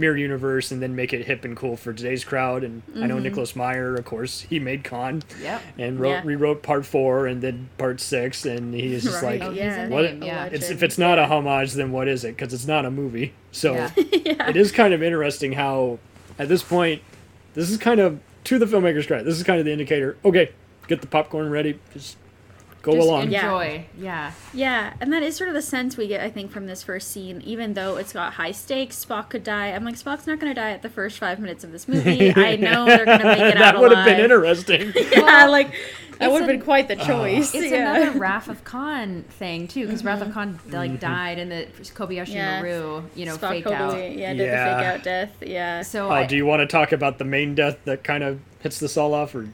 mirror universe and then make it hip and cool for today's crowd. And I know mm-hmm. Nicholas Meyer, of course, he made Khan Yep. and wrote Yeah. rewrote part four and then part six, and he is just Right. like, Oh, Yeah. What- name, yeah. It's, if it's not a homage, then what is it? Because it's not a movie. So Yeah. it is kind of interesting how, at this point, this is kind of to the filmmaker's credit. This is kind of the indicator. Okay, get the popcorn ready. Just go Just along. Yeah. enjoy. Yeah. Yeah, and that is sort of the sense we get, I think, from this first scene. Even though it's got high stakes, Spock could die. I'm like, Spock's not going to die at the first five minutes of this movie. I know they're going to make it out that would have been interesting. Yeah, like that would have been quite the choice. Uh, it's yeah. another Wrath of Khan thing too, because Wrath of mm-hmm. Khan like mm-hmm. died in the Kobayashi Yeah. Maru, you know, Spock fake totally, out. yeah, did Yeah. the fake out death. Yeah. So Oh, I, do you want to talk about the main death that kind of hits this all off? Or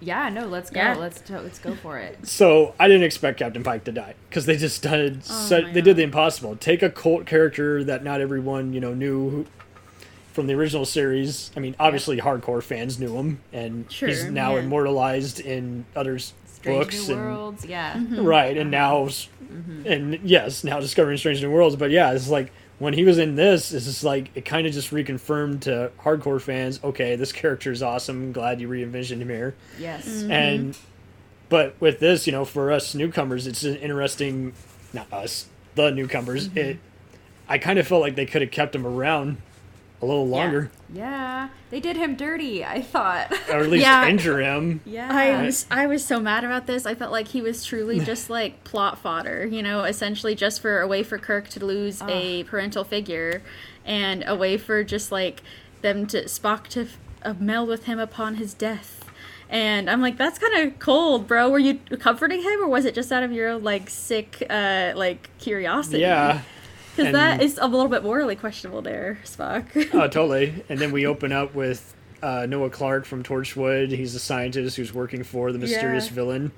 yeah, no, let's go. Yeah. Let's to, let's go for it. so I didn't expect Captain Pike to die because they just did. Oh my they did the impossible. Take a cult character that not everyone you know knew. Who, from the original series, I mean, obviously hardcore fans knew him, and he's now yeah. immortalized in others' Strange books New and Worlds, yeah. Mm-hmm. right and now mm-hmm. and yes now discovering strange new worlds but yeah it's like when he was in this it's just like it kind of just reconfirmed to hardcore fans okay this character is awesome glad you re-envisioned him here Yes. Mm-hmm. and but with this you know for us newcomers it's an interesting not us the newcomers Mm-hmm. it i kind of felt like they could have kept him around a little longer Yeah, they did him dirty. I thought. or at least Yeah. injure him yeah. I was I was so mad about this. I felt like he was truly just like plot fodder, you know, essentially just for a way for Kirk to lose a parental figure, and a way for just like them to Spock to uh, meld with him upon his death. And I'm like, that's kind of cold, bro. Were you comforting him, or was it just out of your like sick, uh, like curiosity? yeah because that is a little bit morally questionable there, Spock. Oh, totally. And then we open up with uh, Noel Clarke from Torchwood. He's a scientist who's working for the mysterious Yeah. Mm-hmm. villain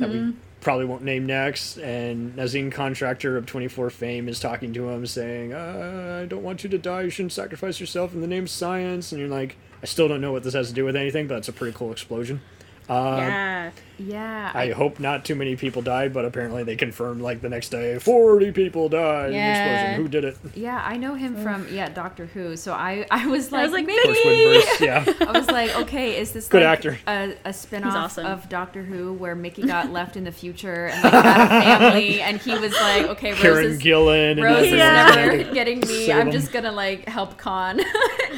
that we probably won't name next. And Nazneen Contractor of 24 fame is talking to him, saying, uh, I don't want you to die. You shouldn't sacrifice yourself in the name of science. And you're like, I still don't know what this has to do with anything, but it's a pretty cool explosion. Yeah. yeah. I hope not too many people died, but apparently they confirmed like the next day 40 people died in the Yeah. explosion. Who did it? yeah, I know him from yeah Doctor Who. So I I was like, I was like, maybe Torchwood verse, yeah. I was like, okay, is this Good like actor. a, a spin-off awesome. of Doctor Who where Mickey got left in the future and like had a family and he was like, okay, Rose Karen is, Gillan and Rose is Yeah. never getting me. Save I'm him. just gonna like help Khan.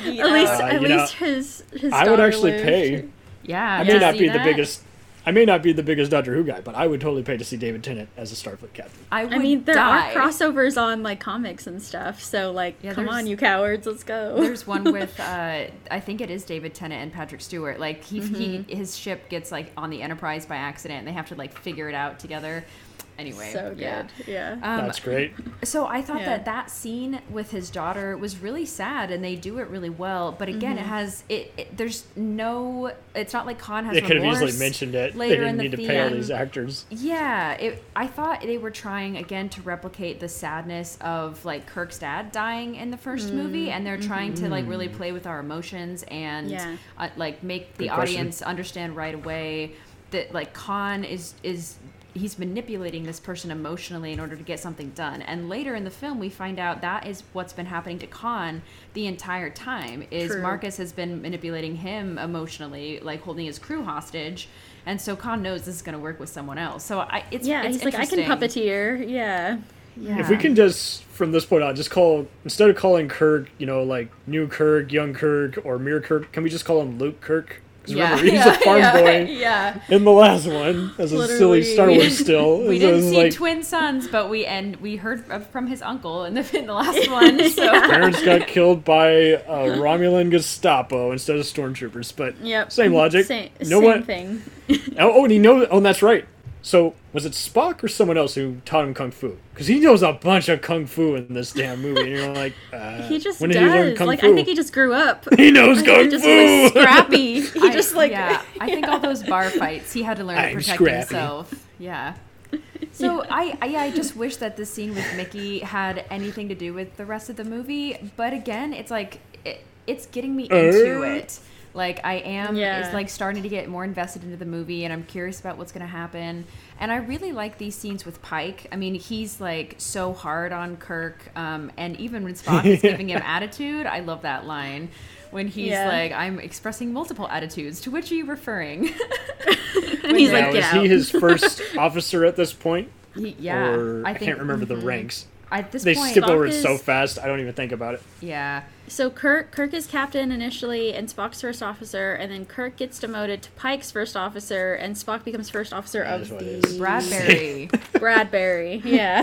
You At least, know? Uh, at you know, least his his. I would daughter actually lived. pay. Yeah, I to may not see be the biggest. I may not be the biggest Doctor Who guy, but I would totally pay to see David Tennant as a Starfleet captain. I, would I mean, there die. are crossovers on like comics and stuff. So like, Yeah, come on, you cowards, let's go. There's one with uh, I think it is David Tennant and Patrick Stewart. Like he, Mm-hmm. he his ship gets like on the Enterprise by accident. and They have to like figure it out together. Anyway, So good. yeah. Yeah. Um, That's great. So I thought Yeah. that that scene with his daughter was really sad, and they do it really well. But again, Mm-hmm. it has it, it. There's no. It's not like Khan has. They could have remorse easily mentioned it. They later didn't in the need to pay all these actors. Yeah, it, I thought they were trying again to replicate the sadness of like Kirk's dad dying in the first movie, and they're trying to like really play with our emotions and Yeah. uh, like make the Good question. audience understand right away that like Khan is is he's manipulating this person emotionally in order to get something done. And later in the film, we find out that is what's been happening to Khan the entire time. Is True. Marcus has been manipulating him emotionally, like holding his crew hostage. And so Khan knows this is going to work with someone else. So I, it's yeah, it's he's like, I can puppeteer. Yeah. Yeah. If we can just, from this point on, just call instead of calling Kirk, you know, like new Kirk, young Kirk, or mere Kirk, can we just call him Luke Kirk? Because yeah, remember, he's yeah, a farm yeah, boy Yeah. in the last one as a silly Star Wars still. We So didn't see like, twin sons, but we and we heard from his uncle in the in the last one. So Parents got killed by a Romulan Gestapo instead of stormtroopers, but Yep. same logic. Same, know same what? thing. Oh, oh, and he knows. Oh, and that's right. So was it Spock or someone else who taught him kung fu? Because he knows a bunch of kung fu in this damn movie. And you're like, uh, He just when did he learn does. kung Like fu? I think he just grew up. He knows Like, kung just fu. like scrappy. He I- just like yeah. I think all those bar fights, he had to learn to I'm protect scrappy. himself. Yeah. So I, I I just wish that the scene with Mickey had anything to do with the rest of the movie. But again, it's like it, it's getting me into Uh. it. Like I am, Yeah. it's like starting to get more invested into the movie, and I'm curious about what's going to happen. And I really like these scenes with Pike. I mean, he's like so hard on Kirk, um, and even when Spock is giving him attitude, I love that line when he's Yeah. like, "I'm expressing multiple attitudes." To which are you referring? he's like, is he his first officer at this point? He, yeah, or I, think can't remember the mm-hmm. ranks. At this They point, skip over it so fast. I don't even think about it. yeah, So Kirk Kirk is captain initially and Spock's first officer and then Kirk gets demoted to Pike's first officer and Spock becomes first officer That of what the it is. Bradbury. Bradbury. Yeah.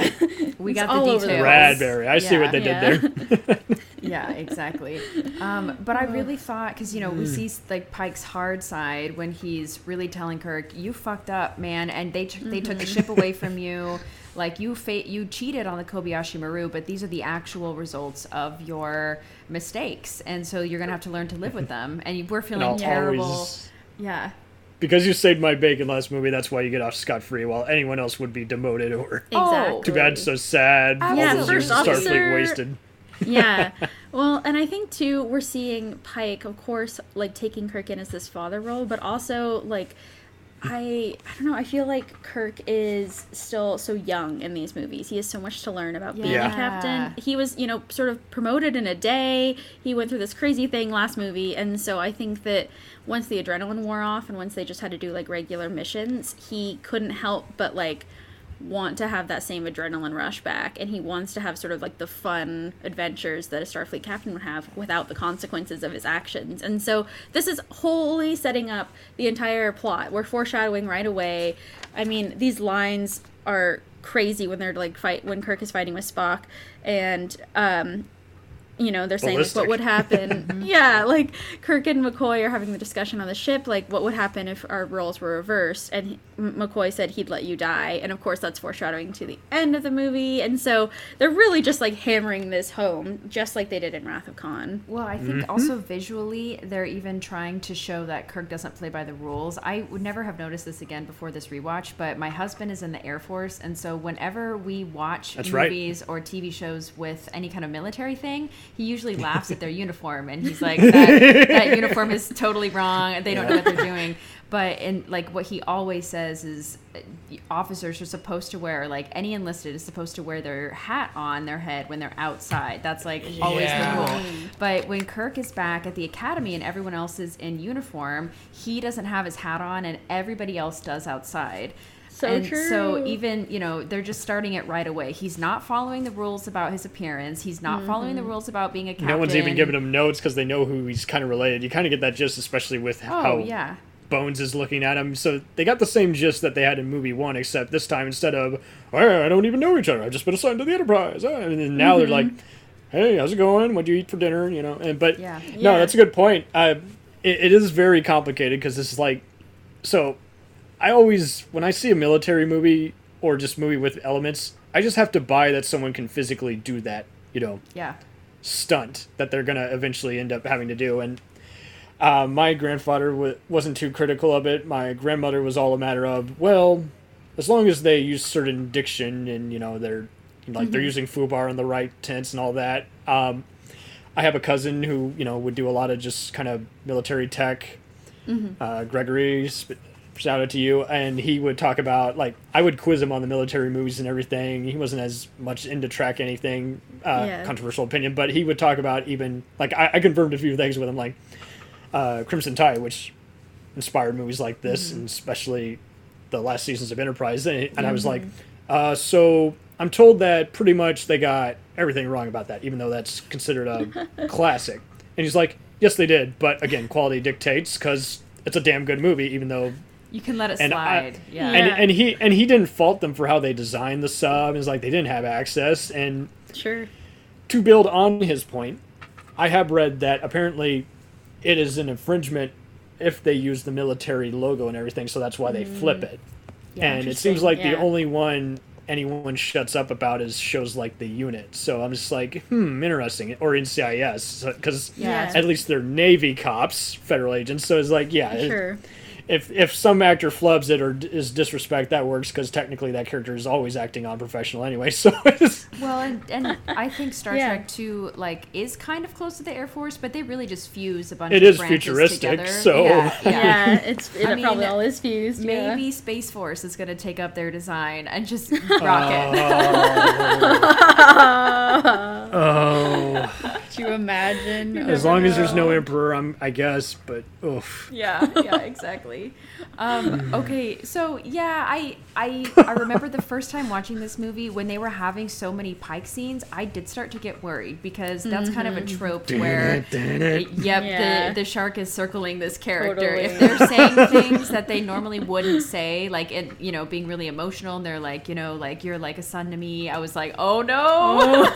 We It's got the all over details. Bradbury. I see what they Yeah. did there. yeah, exactly. Um, but I really thought because you know we see like Pike's hard side when he's really telling Kirk, "You fucked up, man," and they t- they took the ship away from you. Like you fa- you cheated on the Kobayashi Maru, but these are the actual results of your mistakes, and so you're gonna have to learn to live with them. And you, we're feeling I'll terrible. always- Yeah, because you saved my bacon last movie, that's why you get off scot free, while anyone else would be demoted or. exactly. Oh. Too bad, so sad. Yeah, those first years Starfleet officer- wasted. yeah. Well, and I think too we're seeing Pike, of course, like taking Kirk in as this father role, but also like I I don't know, I feel like Kirk is still so young in these movies. He has so much to learn about being a captain. He was, you know, sort of promoted in a day. He went through this crazy thing last movie, and so I think that once the adrenaline wore off and once they just had to do like regular missions, he couldn't help but like want to have that same adrenaline rush back and he wants to have sort of like the fun adventures that a starfleet captain would have without the consequences of his actions. And so this is wholly setting up the entire plot. We're foreshadowing right away. I mean these lines are crazy when they're like fight when kirk is fighting with spock. And um you know they're saying like what would happen. Mm-hmm. Yeah like kirk and mccoy are having the discussion on the ship like what would happen if our roles were reversed? And he, mccoy said he'd let you die. And of course that's foreshadowing to the end of the movie. And so they're really just like hammering this home just like they did in wrath of khan. Well, I think mm-hmm. also visually, they're even trying to show that Kirk doesn't play by the rules. I would never have noticed this again before this rewatch, but my husband is in the Air Force, and so whenever we watch That's right. movies or TV shows with any kind of military thing, he usually laughs at their uniform, and he's like, that, "That uniform is totally wrong. They don't know what they're doing." But and like what he always says is, uh, officers are supposed to wear like any enlisted is supposed to wear their hat on their head when they're outside. That's like always Yeah. the rule. But when Kirk is back at the academy and everyone else is in uniform, he doesn't have his hat on, and everybody else does outside. So and So even you know they're just starting it right away. He's not following the rules about his appearance. He's not following the rules about being a captain. No one's even giving him notes because they know who he's kind of related. You kind of get that gist, especially with Oh how yeah. Bones is looking at him. So they got the same gist that they had in movie one, except this time instead of "Oh, I don't even know each other. I've just been assigned to the Enterprise. Ah," And then now they're like, "Hey, how's it going? What do you eat for dinner?" You know. And but Yeah. no, Yeah. that's a good point. Uh, it, it is very complicated because this is like, so I always when I see a military movie, or just movie with elements, I just have to buy that someone can physically do that, you know, Yeah. stunt that they're gonna eventually end up having to do. And uh, my grandfather w- wasn't too critical of it. My grandmother was all a matter of well, as long as they use certain diction and you know they're like they're using foobar in the right tense and all that. Um, I have a cousin who you know would do a lot of just kind of military tech. Uh, Gregory, shout out to you. And he would talk about like I would quiz him on the military movies and everything. He wasn't as much into Trek anything. Uh, Yeah. Controversial opinion, but he would talk about even like I, I confirmed a few things with him, like uh, Crimson Tide, which inspired movies like this, and especially the last seasons of Enterprise. And, and I was like, uh, so I'm told that pretty much they got everything wrong about that, even though that's considered a classic. And he's like, yes, they did, but again, quality dictates because it's a damn good movie, even though. You can let it And I- slide. yeah. And, Yeah. and he and he didn't fault them for how they designed the sub. It's like they didn't have access, and Sure. to build on his point, I have read that apparently it is an infringement if they use the military logo and everything, so that's why they flip it. and it seems Interesting, like the only one anyone shuts up about is shows like the unit. So I'm just like, hmm, interesting. Or NCIS, because Yeah. at least they're Navy cops, federal agents. So it's like, yeah, it- Sure. If if some actor flubs it or d- is disrespect, that works because technically that character is always acting unprofessional anyway. So it's, Well, and, and I think Star Yeah. Trek Two like is kind of close to the Air Force, but they really just fuse a bunch. It of is futuristic, together. so- yeah, yeah. Yeah, it's it I mean, probably all is fused. yeah. Maybe Space Force is going to take up their design and just rock it. oh. Could you imagine? As long as there's no emperor, I'm, I guess. But oof. yeah, yeah, exactly. Um, okay, so yeah, I I I remember the first time watching this movie when they were having so many Pike scenes. I did start to get worried because that's kind of a trope where, yep, Yeah. the the shark is circling this character. Totally. If they're saying things that they normally wouldn't say, like it, you know, being really emotional, and they're like, you know, like you're like a son to me. I was like, oh no,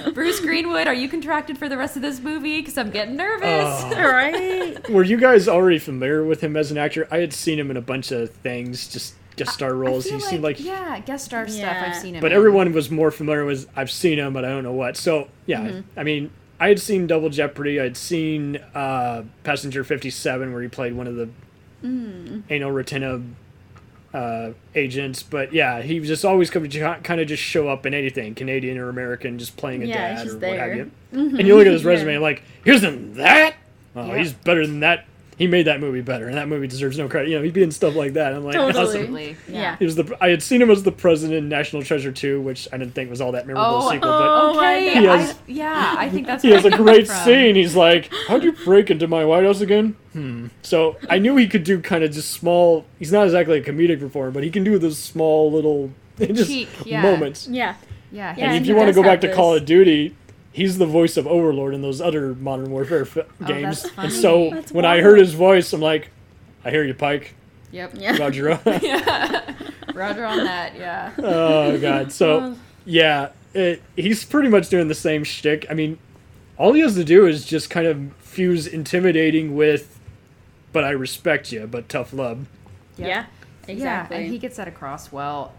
Bruce Greenwood, are you contracted for the rest of this movie? Because I'm getting nervous. right? Were you guys already familiar with him as an actor? I had seen him in a bunch of things, just guest star I roles. feel He seemed like, yeah, guest star stuff. I've seen him. but in. everyone was more familiar with. I've seen him, but I don't know what. So yeah, Mm-hmm. I mean, I had seen Double Jeopardy. I'd seen uh, Passenger Fifty Seven, where he played one of the Mm. anal retina uh, agents. But yeah, he just always coming to kind of just show up in anything, Canadian or American, just playing a Yeah, dad or what have there. you. And you look at his Yeah. resume, like here's him that. Oh, Yeah. he's better than that. He made that movie better, and that movie deserves no credit. You know, he'd be in stuff like that. I'm like, Totally. awesome. Yeah. He was the. I had seen him as the president in National Treasure 2, which I didn't think was all that memorable Oh, sequel, oh, but my Okay. Has- I, yeah, I think that's. he where has a I'm great from. scene. He's like, "How'd you break into my White House again?" Hmm. So I knew he could do kind of just small. He's not exactly a comedic performer, but he can do those small little just Cheek, yeah. moments. Yeah. Yeah. Yeah, and and if you want to go back have to Call of Duty, he's the voice of Overlord in those other Modern Warfare fi- Oh, games. that's And so. That's when I heard his voice, I'm like, I hear you, Pike. Yep. Yeah. Roger. Roger on that. Yeah. oh god. So yeah, it, he's pretty much doing the same shtick. I mean, all he has to do is just kind of fuse intimidating with, but I respect you, but tough love. Yep. Yeah. Exactly. Yeah, and he gets that across well.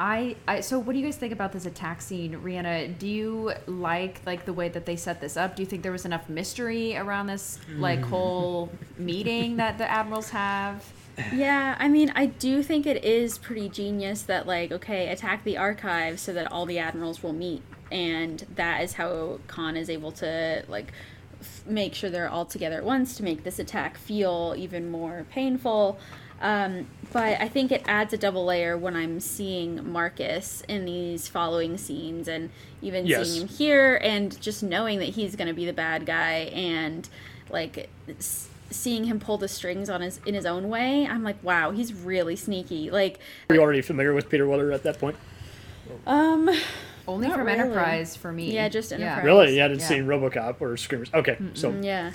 I, I so what do you guys think about this attack scene, Rhianna? Do you like like the way that they set this up? Do you think there was enough mystery around this like mm. whole meeting that the admirals have? Yeah, I mean, I do think it is pretty genius that, like, okay, attack the archive so that all the admirals will meet. And that is how Khan is able to, like, f- make sure they're all together at once to make this attack feel even more painful. Um, but I think it adds a double layer when I'm seeing Marcus in these following scenes and even Yes. seeing him here and just knowing that he's going to be the bad guy and, like, seeing him pull the strings on his in his own way i'm like wow he's really sneaky like Were you already familiar with Peter Weller at that point? um Only from really. Enterprise for me. Yeah, just Enterprise. Really? Yeah, I didn't Yeah. seen RoboCop or Screamers? Okay, so yeah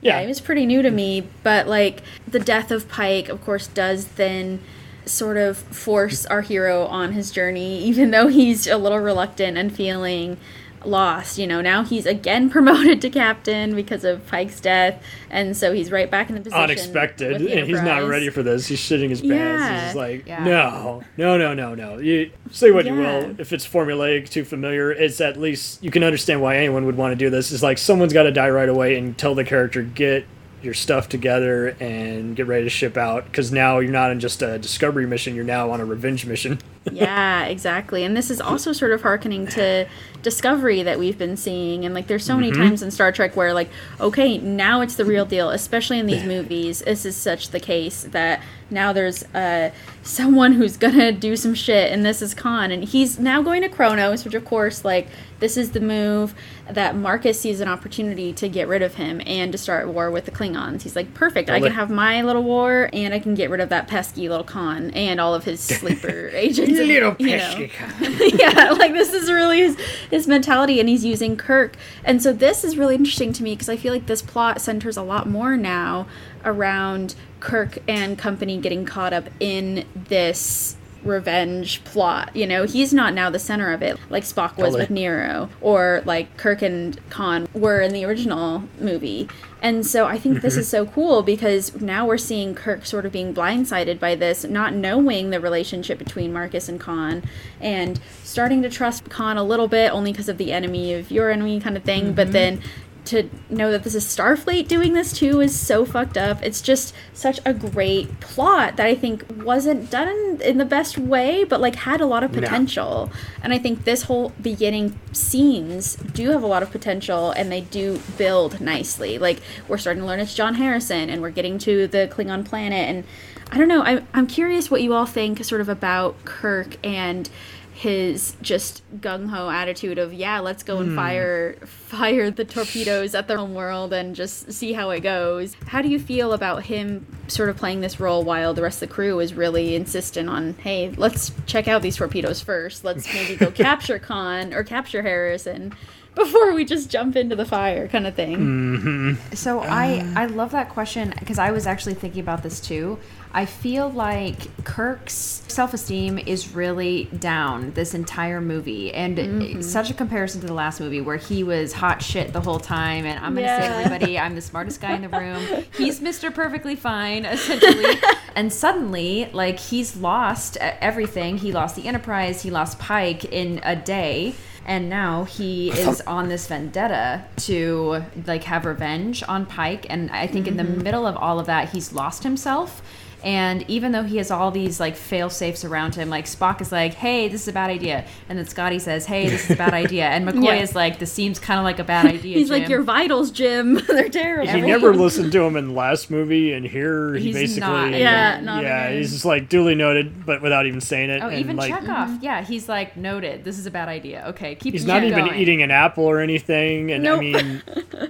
yeah, yeah it was pretty new to me but like the death of pike of course does then sort of force our hero on his journey even though he's a little reluctant and feeling lost. You know, now he's again promoted to captain because of Pike's death, and so he's right back in the position. Unexpected, and he's not ready for this. He's shitting his pants. Yeah. He's like, Yeah. no, no, no, no, no. You say what you will. If it's formulaic, too familiar, it's at least you can understand why anyone would want to do this. It's like someone's got to die right away and tell the character get your stuff together and get ready to ship out because now you're not in just a discovery mission you're now on a revenge mission yeah, exactly. And this is also sort of hearkening to Discovery that we've been seeing. And like, there's so many times in Star Trek where, like, okay, now it's the real deal, especially in these movies. This is such the case that now there's uh, someone who's gonna do some shit, and this is Khan. And he's now going to Kronos, which, of course, like, this is the move that Marcus sees an opportunity to get rid of him and to start war with the Klingons. He's like, perfect, I can have my little war, and I can get rid of that pesky little Khan and all of his sleeper agents. and, little you know. pesky yeah, like this is really his, his mentality, and he's using Kirk. And so this is really interesting to me because I feel like this plot centers a lot more now around Kirk and company getting caught up in this revenge plot. You know, he's not now the center of it, like Spock was Totally. with Nero, or like Kirk and Khan were in the original movie. And so I think this mhm. is so cool because now we're seeing Kirk sort of being blindsided by this, not knowing the relationship between Marcus and Khan, and starting to trust Khan a little bit only because of the enemy of your enemy kind of thing. But mm-hmm. then to know that this is Starfleet doing this too is so fucked up. It's just such a great plot that I think wasn't done in the best way, but like had a lot of No. potential. And I think this whole beginning scenes do have a lot of potential and they do build nicely. Like we're starting to learn it's John Harrison and we're getting to the Klingon planet and I don't know, I, I'm curious what you all think sort of about Kirk and his just gung ho attitude of yeah, let's go and hmm. fire fire the torpedoes at the home world and just see how it goes. How do you feel about him sort of playing this role while the rest of the crew is really insistent on hey, let's check out these torpedoes first. Let's maybe go capture Khan or capture Harrison before we just jump into the fire kind of thing. Mm-hmm. So I I love that question because I was actually thinking about this too. I feel like Kirk's self-esteem is really down this entire movie and it's such a comparison to the last movie where he was hot shit the whole time and I'm going to Yeah. save everybody. I'm the smartest guy in the room. He's Mr. Perfectly Fine essentially. and suddenly like he's lost everything. He lost the Enterprise, he lost Pike in a day and now he is on this vendetta to like have revenge on Pike and I think in the mm-hmm. middle of all of that he's lost himself and even though he has all these like fail safes around him like Spock is like hey this is a bad idea and then Scotty says hey this is a bad idea and McCoy Yeah. is like this seems kind of like a bad idea He's like your vitals, Jim. They're terrible. he never listened to him in the last movie and here he He's basically not Yeah, again. not yeah again. he's just like duly noted but without even saying it Oh, and even like Chekhov. Yeah, he's like noted. This is a bad idea. Okay, keep. He's not even going. eating an apple or anything, and Nope. I mean,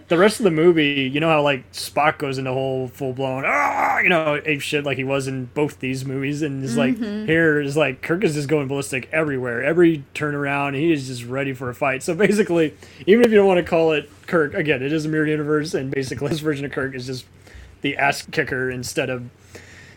the rest of the movie, you know how like Spock goes into whole full blown, ah, you know, ape shit like he was in both these movies, and is like Mm-hmm. here is like Kirk is just going ballistic everywhere, every turnaround, he is just ready for a fight. So basically, even if you don't want to call it Kirk, again, it is a mirrored universe, and basically this version of Kirk is just the ass kicker instead of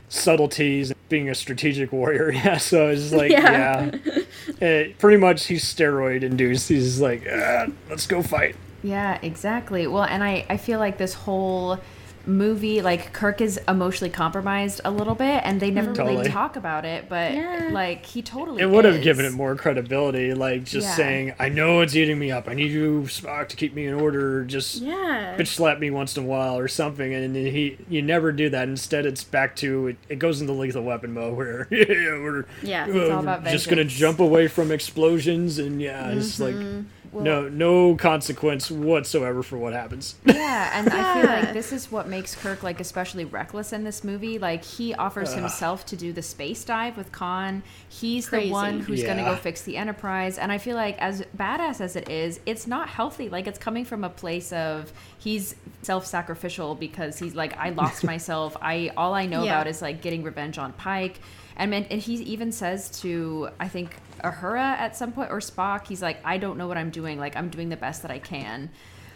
subtleties and being a strategic warrior. Yeah, so it's just like Yeah. yeah, Uh, pretty much he's steroid induced. He's like, ah, let's go fight. Yeah, exactly. Well, and I I feel like this whole movie like Kirk is emotionally compromised a little bit and they never really talk about it, but Yeah. like he totally It would have given it more credibility, like just Yeah. saying, "I know it's eating me up. I need you, Spock, to keep me in order. Just Yeah. bitch slap me once in a while or something." And then he, you never do that. Instead, it's back to it, it goes into lethal weapon mode where yeah, we're Yeah, uh, it's all about just gonna jump away from explosions and yeah, it's like Mm-hmm. No no consequence whatsoever for what happens. Yeah, and I feel like this is what makes Kirk like especially reckless in this movie. Like he offers himself to do the space dive with Khan. He's Crazy. the one who's going to go fix the Enterprise, and I feel like as badass as it is, it's not healthy. Like it's coming from a place of he's self-sacrificial because he's like I lost myself. I all I know Yeah. about is like getting revenge on Pike. And, and he even says to I think Uhura at some point or Spock, he's like, I don't know what I'm doing. Like I'm doing the best that I can.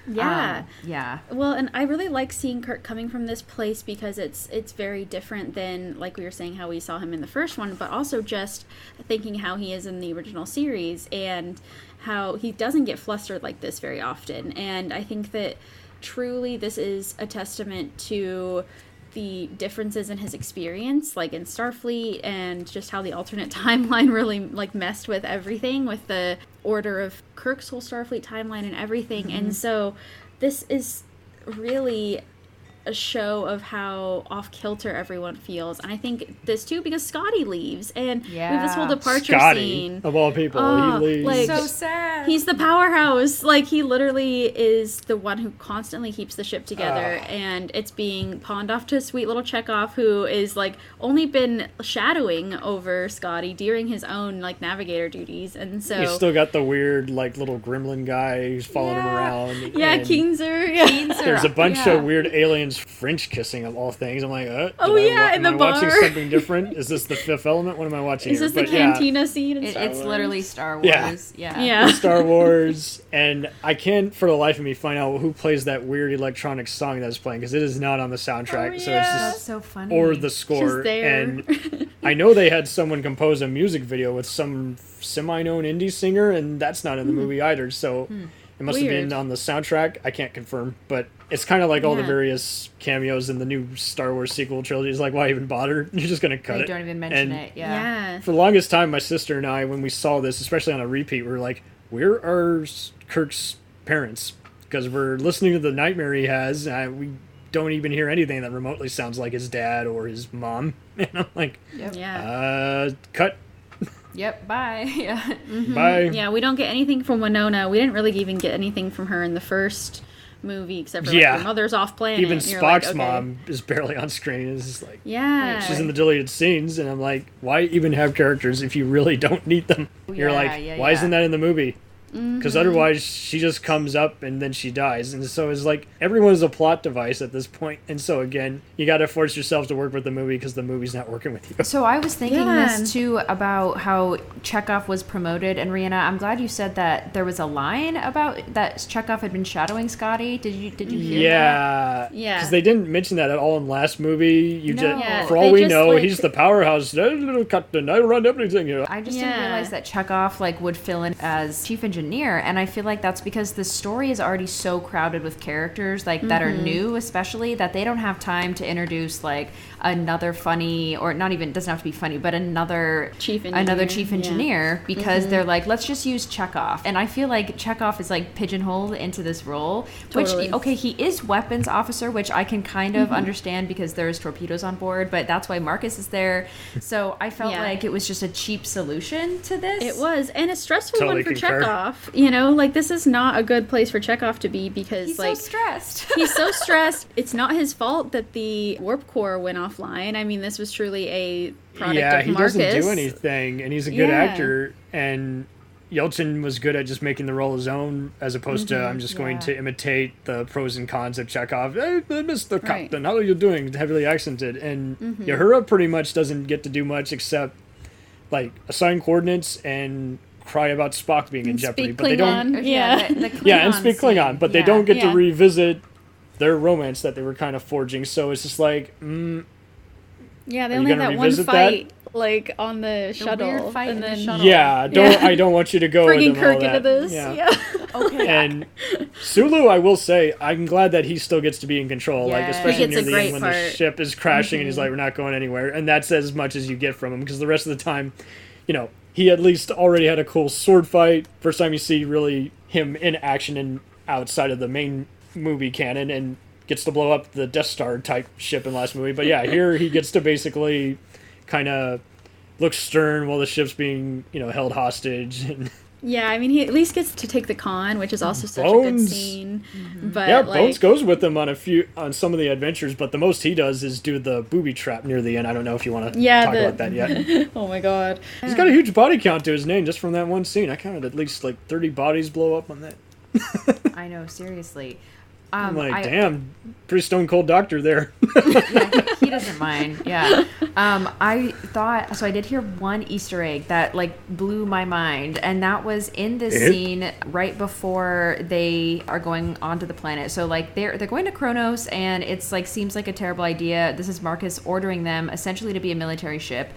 Yeah. Um, yeah. Well, and I really like seeing Kirk coming from this place because it's it's very different than like we were saying how we saw him in the first one, but also just thinking how he is in the original series and how he doesn't get flustered like this very often. And I think that truly this is a testament to the differences in his experience like in starfleet and just how the alternate timeline really like messed with everything with the order of kirk's whole starfleet timeline and everything. And mm-hmm. so this is really a show of how off kilter everyone feels and i think this too because scotty leaves and we have this whole departure Scotty, scene of all people, Oh, he leaves. like- So sad. He's the powerhouse. Like he literally is the one who constantly keeps the ship together, and it's being pawned off to sweet little Chekhov, who is like only been shadowing over Scotty during his own like navigator duties, and so He's still got the weird, like, little gremlin guy who's following him around. yeah, and Keenser. Yeah. There's a bunch Yeah. of weird aliens French kissing of all things. I'm like, uh, Oh, did I yeah, wa- in the I watching bar. something different? Is this the Fifth Element? What am I watching? Is here? this the But yeah, cantina scene? In It, Star it's Wars? literally Star Wars. Yeah. Yeah. Yeah. Star Wars, and I can't for the life of me find out who plays that weird electronic song that's playing because it is not on the soundtrack. Oh, so yeah. it's That's just so funny. or the score. She's there. And I know they had someone compose a music video with some semi-known indie singer, and that's not in the movie either. So it must have Hmm. Been on the soundtrack. I can't confirm, but it's kind of like all the various cameos in the new Star Wars sequel trilogy. It's like, why even bother? You're just gonna cut They it. don't even mention And it. Yeah. yeah. For the longest time, my sister and I, when we saw this, especially on a repeat, we were like, "Where are Kirk's parents?" Because we're listening to the nightmare he has, and we don't even hear anything that remotely sounds like his dad or his mom. And I'm like, Yep. Yeah. uh, cut. Yep. Bye. Yeah. Mm-hmm. Bye. Yeah, we don't get anything from Winona. We didn't really even get anything from her in the first movie, except for like, Yeah. her mother's off planet. Even and you're like, Spock's okay. mom is barely on screen. It's just like Yeah. she's in the deleted scenes, and I'm like, why even have characters if you really don't need them? You're Yeah, like, yeah, why yeah. isn't that in the movie? Mm-hmm. Because otherwise, she just comes up and then she dies, and so it's like everyone is a plot device at this point. And so again, you got to force yourself to work with the movie because the movie's not working with you. So I was thinking Yeah. this too about how Chekhov was promoted, and Rhianna, I'm glad you said that there was a line about that Chekhov had been shadowing Scotty. Did you did you hear that? Yeah, Yeah. Because they didn't mention that at all in last movie. You No. just, Yeah, for all they we just, know, like- he's the powerhouse. Little captain, I run everything. You know. I just Yeah. didn't realize that Chekhov like would fill in as chief engineer, and I feel like that's because the story is already so crowded with characters like that are Mm-hmm. new, especially that they don't have time to introduce like another funny or not even doesn't have to be funny, but another Chief another engineer, chief yeah. Mm-hmm. engineer because they're like let's just use Chekhov, and I feel like Chekhov is like pigeonholed into this role, Totally. which okay he is weapons officer, which I can kind Mm-hmm. of understand because there's torpedoes on board, but that's why Marcus is there. So I felt Yeah. like it was just a cheap solution to this. It was, and a stressful Totally one for concur. Chekhov. You know, like this is not a good place for Chekhov to be because, He's like, so stressed. he's so stressed. It's not his fault that the warp core went offline. I mean, this was truly a product yeah, of he doesn't do anything, and he's a good Yeah. actor. And Yelchin was good at just making the role his own, as opposed to I'm just going Mm-hmm. To imitate the pros and cons of Chekhov. Hey, Mr. Right. Captain, how are you doing? Heavily accented, and Mm-hmm. Uhura pretty much doesn't get to do much except like assign coordinates and cry about Spock being in jeopardy. Speak But they don't. Klingon. Yeah. the, the Yeah, and Klingon speak Klingon, scene. but they Yeah. don't get Yeah. to revisit their romance that they were kind of forging. So it's just like, mm, Yeah, they Are only have that one revisit that? fight, like on the, weird shuttle, fight and in the then shuttle. yeah, don't Yeah. I don't want you to go bringing with them, all Kirk into this. Yeah. Yeah. Okay. And Sulu, I will say, I'm glad that he still gets to be in control. Like especially near the end great when the ship is crashing and he's mm-hmm. like, "We're not going anywhere," and that's as much as you get from him because the rest of the time, you know, he at least already had a cool sword fight. First time you see really him in action and outside of the main movie canon, and gets to blow up the Death Star type ship in last movie. But yeah, here he gets to basically kind of look stern while the ship's being you know held hostage and. Yeah, I mean, he at least gets to take the con, which is also such a Bones. good scene. Mm-hmm. But Yeah, like, Bones goes with him on a few on some of the adventures, but the most he does is do the booby trap near the end. I don't know if you want to Yeah, talk the- about that yet. Oh my god. He's got a huge body count to his name just from that one scene. I counted at least like thirty bodies blow up on that. I know, seriously. I'm Um, like, I- damn, pretty stone cold doctor there. yeah, he doesn't mind. Yeah. Um, I thought so. I did hear one Easter egg that like blew my mind, and that was in this Eh? scene right before they are going onto the planet. So like they're they're going to Kronos, and it's like seems like a terrible idea. This is Marcus ordering them essentially to be a military ship,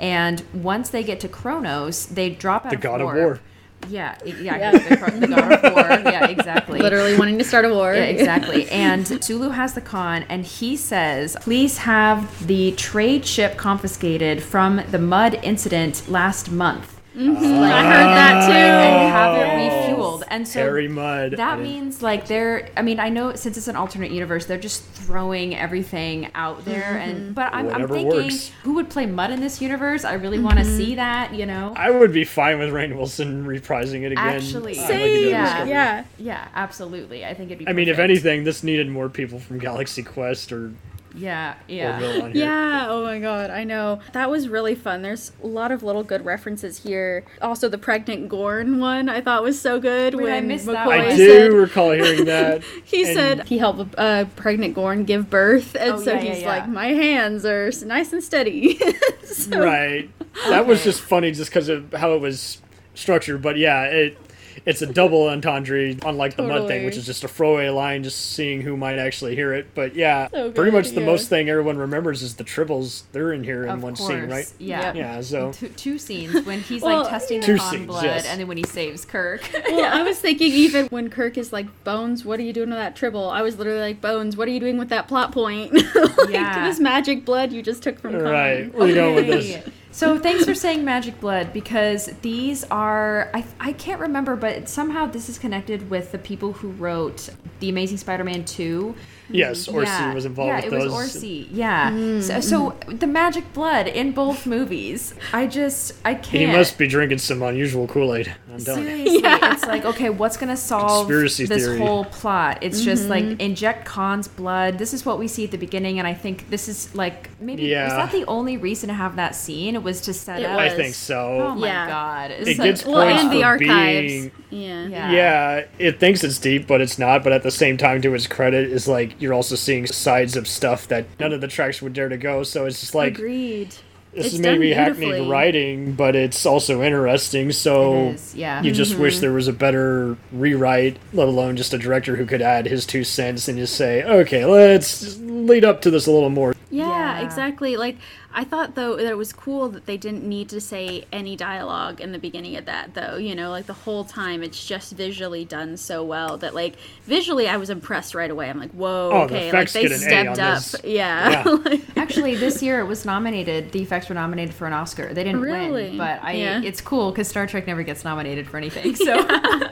and once they get to Kronos, they drop out the of god of war. Yeah, e- yeah, The, the god of war. Yeah, exactly. Literally wanting to start a war. Yeah, exactly. And Sulu has the con, and he says, "Please have the trade ship confiscated from the Mudd incident last month." Mm-hmm. Uh, I heard that too. and oh. have it refueled. And so Harry Mudd. That means like they're. I mean, I know since it's an alternate universe, they're just throwing everything out there. Mm-hmm. And but I'm, I'm thinking, works. who would play Mudd in this universe? I really want to mm-hmm. see that. You know. I would be fine with Rainn Wilson reprising it again. Actually. uh, like he did Same. in Yeah. Yeah. yeah, absolutely. I think it'd be. I mean, if anything, this needed more people from Galaxy Quest or Yeah, yeah. Orville on here. Yeah, oh my god, I know. That was really fun. There's a lot of little good references here. Also, the pregnant Gorn one I thought was so good Wait, I when missed that McCoy one. I said do recall hearing that. he and- said he helped a uh, pregnant Gorn give birth, and Oh, so yeah, yeah, he's yeah. like, "My hands are nice and steady." So- right. That was just funny just because of how it was structured. But yeah, it it's a double entendre, unlike the mud thing, which is just a throwaway line, just seeing who might actually hear it. But yeah, So pretty much the yeah. most thing everyone remembers is the tribbles. They're in here in Of one course. scene, right? Yeah. Yep. Yeah. So two, two scenes when he's Well, like testing Two the con scenes, blood yes. and then when he saves Kirk. Well, I was thinking even when Kirk is like, Bones, what are you doing with that tribble? I was literally like, Bones, what are you doing with that plot point? like, Yeah. this magic blood you just took from Khan. right, where you going with this? So thanks for saying magic blood because these are I, I can't remember but somehow this is connected with the people who wrote the Amazing Spider-Man 2. Yes, Orci yeah. was involved yeah, with it was Orci. Yeah. So, so the magic blood in both movies. I just I can't. He must be drinking some unusual Kool Aid. I'm telling. Seriously, Yeah. it's like okay, what's gonna solve Conspiracy this theory. whole plot? It's just like Mm-hmm. inject Khan's blood. This is what we see at the beginning, and I think this is like maybe was Yeah. that the only reason to have that scene? It was to set It up. I think so. Oh my Yeah. god! It's It so- gets Well, points and the for archives. being Yeah. Yeah. Yeah, it thinks it's deep, but it's not. But at the same time, to its credit, is like you're also seeing sides of stuff that none of the tracks would dare to go. So it's just like Agreed. this It's is maybe hackneyed writing, but it's also interesting. So is, yeah. you just Mm-hmm. wish there was a better rewrite, let alone just a director who could add his two cents and just say, okay, let's lead up to this a little more. Yeah. Exactly. Like I thought though that it was cool that they didn't need to say any dialogue in the beginning of that though. You know, like the whole time it's just visually done so well that like visually I was impressed right away. I'm like, whoa, Oh, the okay, like they get an A stepped on up. this. Yeah. Yeah. Actually, this year it was nominated. The effects were nominated for an Oscar. They didn't Really? win, but I. Yeah. It's cool because Star Trek never gets nominated for anything. So Yeah,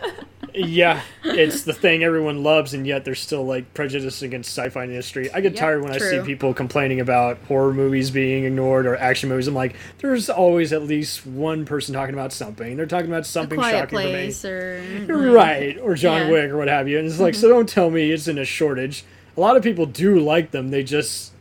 it's the thing everyone loves, and yet there's still like prejudice against sci-fi industry. I get Yep, tired when I see people complaining about horror movies being ignored or action movies. I'm like, there's always at least one person talking about something. They're talking about something shocking for me. or right or john Yeah. Mm-hmm. wick or what have you and it's like so don't tell me it's in a shortage a lot of people do like them they just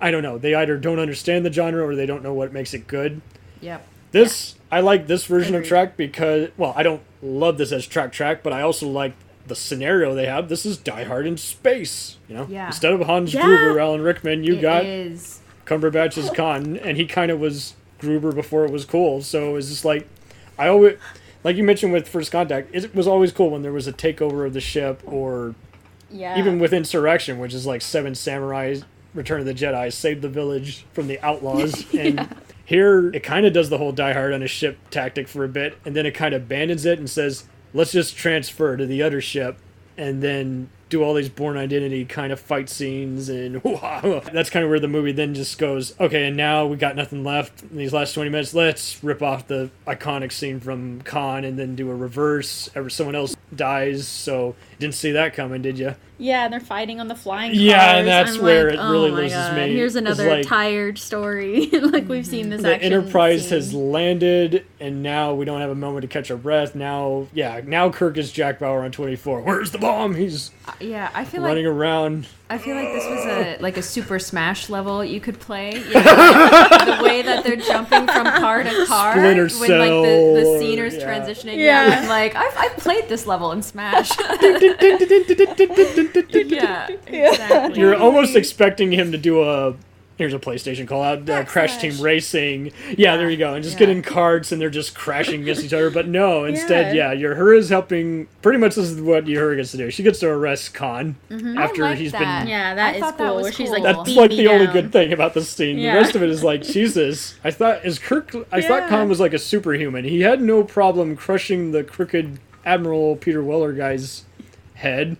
i don't know they either don't understand the genre or they don't know what makes it good yep. this i like this version Agreed. of Trek because well i don't love this as Trek Trek but i also like the scenario they have this is die hard in space you know Yeah. instead of hans Yeah. gruber alan rickman you It got is- Cumberbatch Khan, and he kind of was Gruber before it was cool. So it was just like, I always, like you mentioned with First Contact, it was always cool when there was a takeover of the ship, or yeah. even with Insurrection, which is like Seven Samurai, Return of the Jedi, save the village from the outlaws, and. Here, it kind of does the whole die hard on a ship tactic for a bit, and then it kind of abandons it and says, let's just transfer to the other ship, and then do all these Bourne Identity kind of fight scenes, and that's kind of where the movie then just goes, okay, and now we got nothing left in these last 20 minutes. Let's rip off the iconic scene from Khan and then do a reverse. Ever someone else dies, so didn't see that coming, did you? Yeah, and they're fighting on the flying cars. Yeah, and that's I'm where like, it really oh my loses God, me. Here's another like- tired story. like we've seen this the action Enterprise scene. has landed, and now we don't have a moment to catch our breath. Now, yeah, now Kirk is Jack Bauer on 24. Where's the bomb? He's uh, Yeah, I feel running like around. I feel like this was a like a Super Smash level you could play. You know, the way that they're jumping from car to car Splinter when like the, the Cell, scener's yeah. transitioning. Yeah. Yeah, I'm like I've, I've played this level in Smash. yeah, exactly. You're almost expecting him to do a. Here's a PlayStation call out, uh, Crash Team Racing. Yeah, there you go. And just Yeah. get in carts and they're just crashing against each other. But no, instead, Yeah. yeah, your her is helping. Pretty much this is what your gets to do. She gets to arrest Khan after I like he's that. been. Yeah, that I is thought that cool. was where she's cool. like, That's like me the only good thing about this scene. Yeah. The rest of it is like Jesus. I thought is Kirk. I thought Khan was like a superhuman. He had no problem crushing the crooked Admiral Peter Weller guy's head.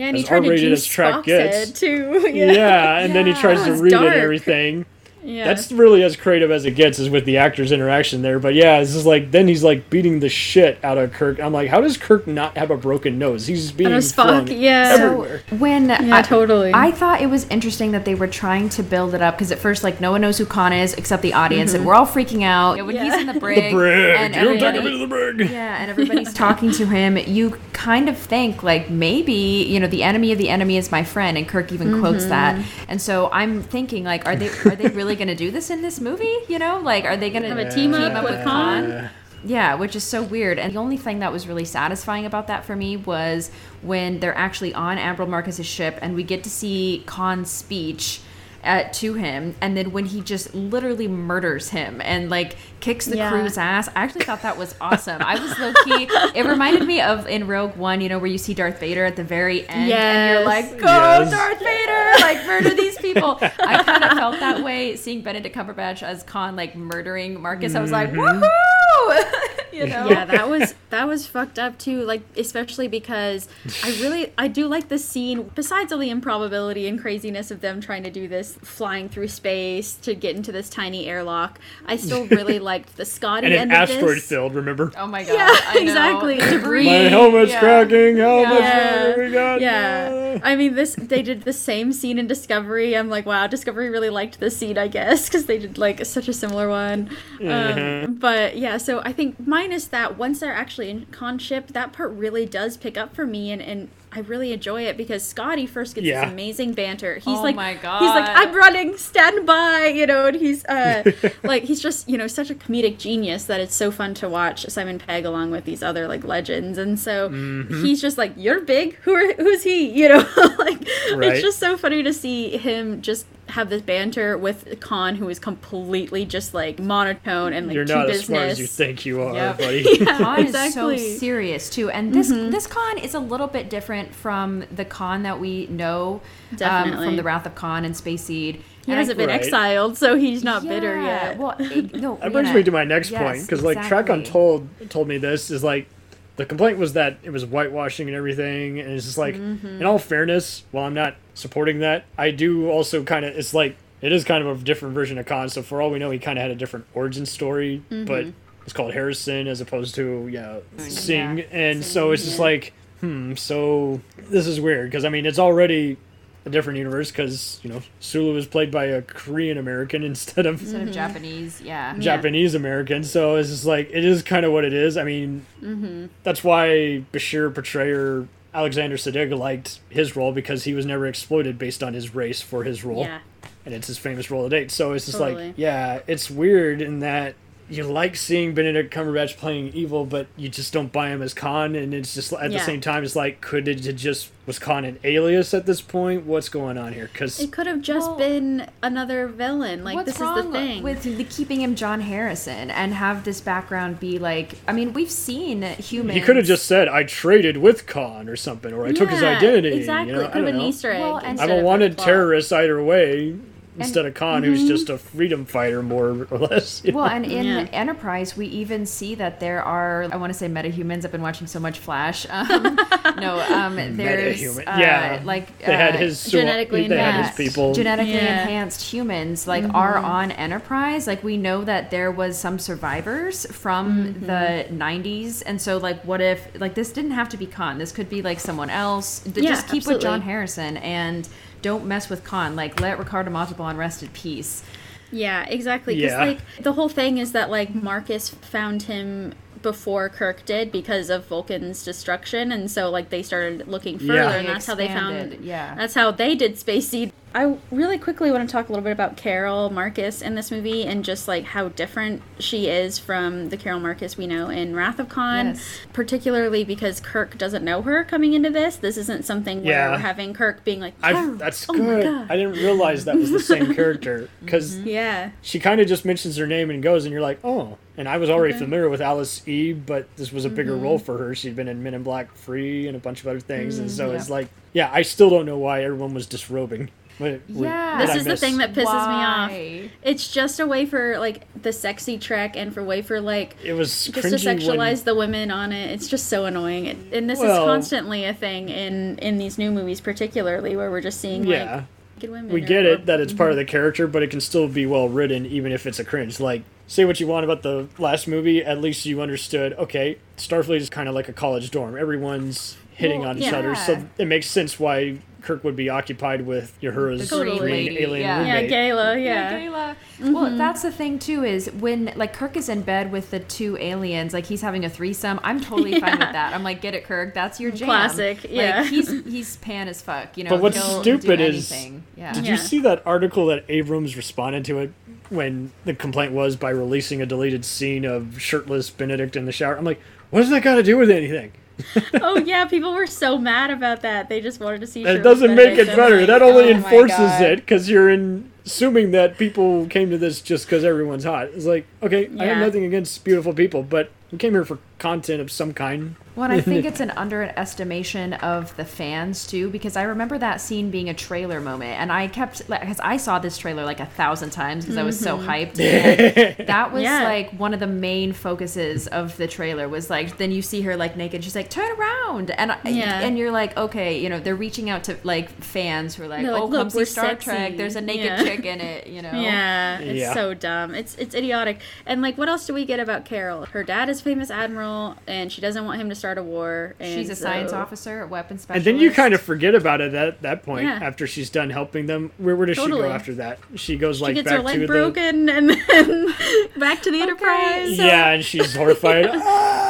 Yeah, and he as tried to R-rated juice as Trek Spock's gets. head too. Yeah, Yeah, and then he tries to It's read it and everything. yeah. That's really as creative as it gets is with the actors' interaction there. But yeah, it's just like then he's like beating the shit out of Kirk. I'm like, how does Kirk not have a broken nose? He's being And a Spock, yeah. everywhere. when Yeah, I, totally. I thought it was interesting that they were trying to build it up because at first, like, no one knows who Khan is except the audience, and mm-hmm. we're all freaking out when Yeah. he's in the brig. the brig. and You don't take him everybody- into the brig. Yeah, and everybody's talking to him. You kind of think like maybe you know the enemy of the enemy is my friend, and Kirk even quotes mm-hmm. that. And so I'm thinking like, are they are they really going to do this in this movie? You know, like are they going to Have a team up with Khan? Yeah, which is so weird. And the only thing that was really satisfying about that for me was when they're actually on Admiral Marcus's ship and we get to see Khan's speech. Uh, to him, and then when he just literally murders him and like kicks the Yeah. crew's ass, I actually thought that was awesome. I was low key. It reminded me of in Rogue One, you know, where you see Darth Vader at the very end, and you're like, "Go, Yes. Darth Vader! Like murder these people." I kind of felt that way seeing Benedict Cumberbatch as Khan, like murdering Marcus. I was like, Mm-hmm. "Woohoo!" you know. yeah, that was that was fucked up too. Like especially because I really I do like the scene. Besides all the improbability and craziness of them trying to do this, flying through space to get into this tiny airlock, I still really liked the Scotty And end an of asteroid this. filled, remember? Oh my god. Yeah, I know. exactly. Debris. My helmet's Yeah. cracking. How much Yeah. further we got? Yeah, I mean this. They did the same scene in Discovery. I'm like, wow, Discovery really liked this scene, I guess, because they did like such a similar one. Mhm. Um, but yeah, so I think minus that, once they're actually in Khan ship, that part really does pick up for me, and and I really enjoy it because Scotty first gets Yeah. this amazing banter. He's Oh like, my he's like, I'm running, stand by, you know, and he's uh, like, he's just you know such a comedic genius that it's so fun to watch Simon Pegg along with these other like legends, and so Mm-hmm. he's just like, you're big, who are who's he, you know, like Right. it's just so funny to see him just have this banter with Khan, who is completely just like monotone and like You're not business. as smart as you think you are, Yep. buddy. Khan exactly. is so serious too, and this this Khan is a little bit different from the Khan that we know um, from the Wrath of Khan and Space Seed. He And hasn't been Right. exiled, so he's not bitter yet. Well, it, no, That brings yeah. me to my next point Yes, because like Track exactly. Untold told me this is like the complaint was that it was whitewashing and everything, and it's just like Mm-hmm. in all fairness, while I'm not supporting that, I do also kind of it's like it is kind of a different version of Khan. So for all we know, he kind of had a different origin story, Mm-hmm. but it's called Harrison as opposed to yeah Singh, Yeah, and Singh, so it's just like hmm. So this is weird because I mean it's already a different universe because you know Sulu is played by a Korean American instead of instead of mm-hmm. Japanese. Yeah. Japanese American. So it's just like it is kind of what it is. I mean, mm-hmm. that's why Bashir portrayer Alexander Siddig liked his role because he was never exploited based on his race for his role, yeah, and it's his famous role to date. So it's just Totally. like, yeah, it's weird in that you like seeing Benedict Cumberbatch playing evil, but you just don't buy him as Khan, and it's just at the same time, it's like, could it just was Khan an alias at this point? What's going on here? Because it could have just Well, been another villain. Like What's this wrong is the thing. with the, keeping him John Harrison and have this background be like? I mean, we've seen humans. he could have just said, "I traded with Khan" or something, or I took his identity. Exactly, You know, I could have don't been know. Easter egg. Well, and- I'm instead a wanted plot. terrorist either way, instead of Khan, who's Mm-hmm. just a freedom fighter, more or less. Well, know? and in Yeah. Enterprise, we even see that there are, I want to say metahumans. I've been watching so much Flash. Um, no, um, there's, Metahuman. uh, yeah, like, they had uh, his genetically They had enhanced. his people. genetically Yeah. enhanced humans like are on enterprise like we know that there was some survivors from the 90s and so like what if like this didn't have to be khan this could be like someone else Yeah, just keep with john harrison and don't mess with khan like let ricardo montalban rest in peace Yeah, exactly. Because Yeah. like the whole thing is that like Marcus found him before Kirk did because of Vulcan's destruction, and so like they started looking further, Yeah. and that's how they found. Expanded, yeah. that's how they did Space Seed. I really quickly want to talk a little bit about Carol Marcus in this movie and just like how different she is from the Carol Marcus we know in Wrath of Khan, Yes. particularly because Kirk doesn't know her coming into this. This isn't something where Yeah. we're having Kirk being like, Carol, I, that's oh good. I didn't realize that was the same character because mm-hmm. yeah. she kind of just mentions her name and goes, and you're like, oh. And I was already Okay. familiar with Alice E, but this was a bigger role mm-hmm. for her. She'd been in Men in Black 3 and a bunch of other things, and so mm, it's like, yeah, I still don't know why everyone was disrobing. What, what- Yeah. what This is the thing that pisses Why? me off. It's just a way for like the sexy Trek and for way for like It was just to sexualize when, the women on it. It's just so annoying. It, and this Well- is constantly a thing in in these new movies, particularly where we're just seeing Yeah. like naked women. we get or- it that it's part of the mm-hmm. character, but it can still be well written, even if it's a cringe. Like, say what you want about the last movie, at least you understood. Okay, Starfleet is kind of like a college dorm. Everyone's hitting Well, on each other, so it makes sense why Kirk would be occupied with Uhura's The green green lady, alien yeah. Yeah, roommate. Gaila. Yeah, Yeah. Gaila. Mm-hmm. Well, that's the thing too. Is when like Kirk is in bed with the two aliens, like he's having a threesome. I'm totally fine with that. I'm like, get it, Kirk. That's your jam. Classic, yeah. Like he's he's pan as fuck. You know. But what's he'll stupid is- anything. yeah. Did Yeah. you see that article that Abrams responded to it when the complaint was by releasing a deleted scene of shirtless Benedict in the shower? I'm like, what does that got to do with anything? oh yeah, people were so mad about that. They just wanted to see. That shirtless doesn't make it better. like, that only oh enforces God. it because you're in, assuming that people came to this just because everyone's hot. It's like, okay, I have nothing against beautiful people, but we came here for content of some kind. Well, I think it's an underestimation of the fans too, because I remember that scene being a trailer moment, and I kept because I saw this trailer like a thousand times because I was so mm-hmm. hyped. And that was Yeah. like one of the main focuses of the trailer was like then you see her like naked, she's like turn around, and Yeah. and you're like okay, you know they're reaching out to like fans who are like oh, like, oh "Look, come see Star sexy." Trek, there's a naked Yeah. chick in it, you know. Yeah, it's Yeah. so dumb. It's it's idiotic. And like, what else do we get about Carol? Her dad is famous admiral, and she doesn't want him to start a war. And She's a science officer, at weapons specialist. And then you kind of forget about it at that point Yeah. after she's done helping them. Where, where does she go after that? She goes She like gets back her leg to the broken, and then back to the Enterprise. yeah, and she's horrified. ah,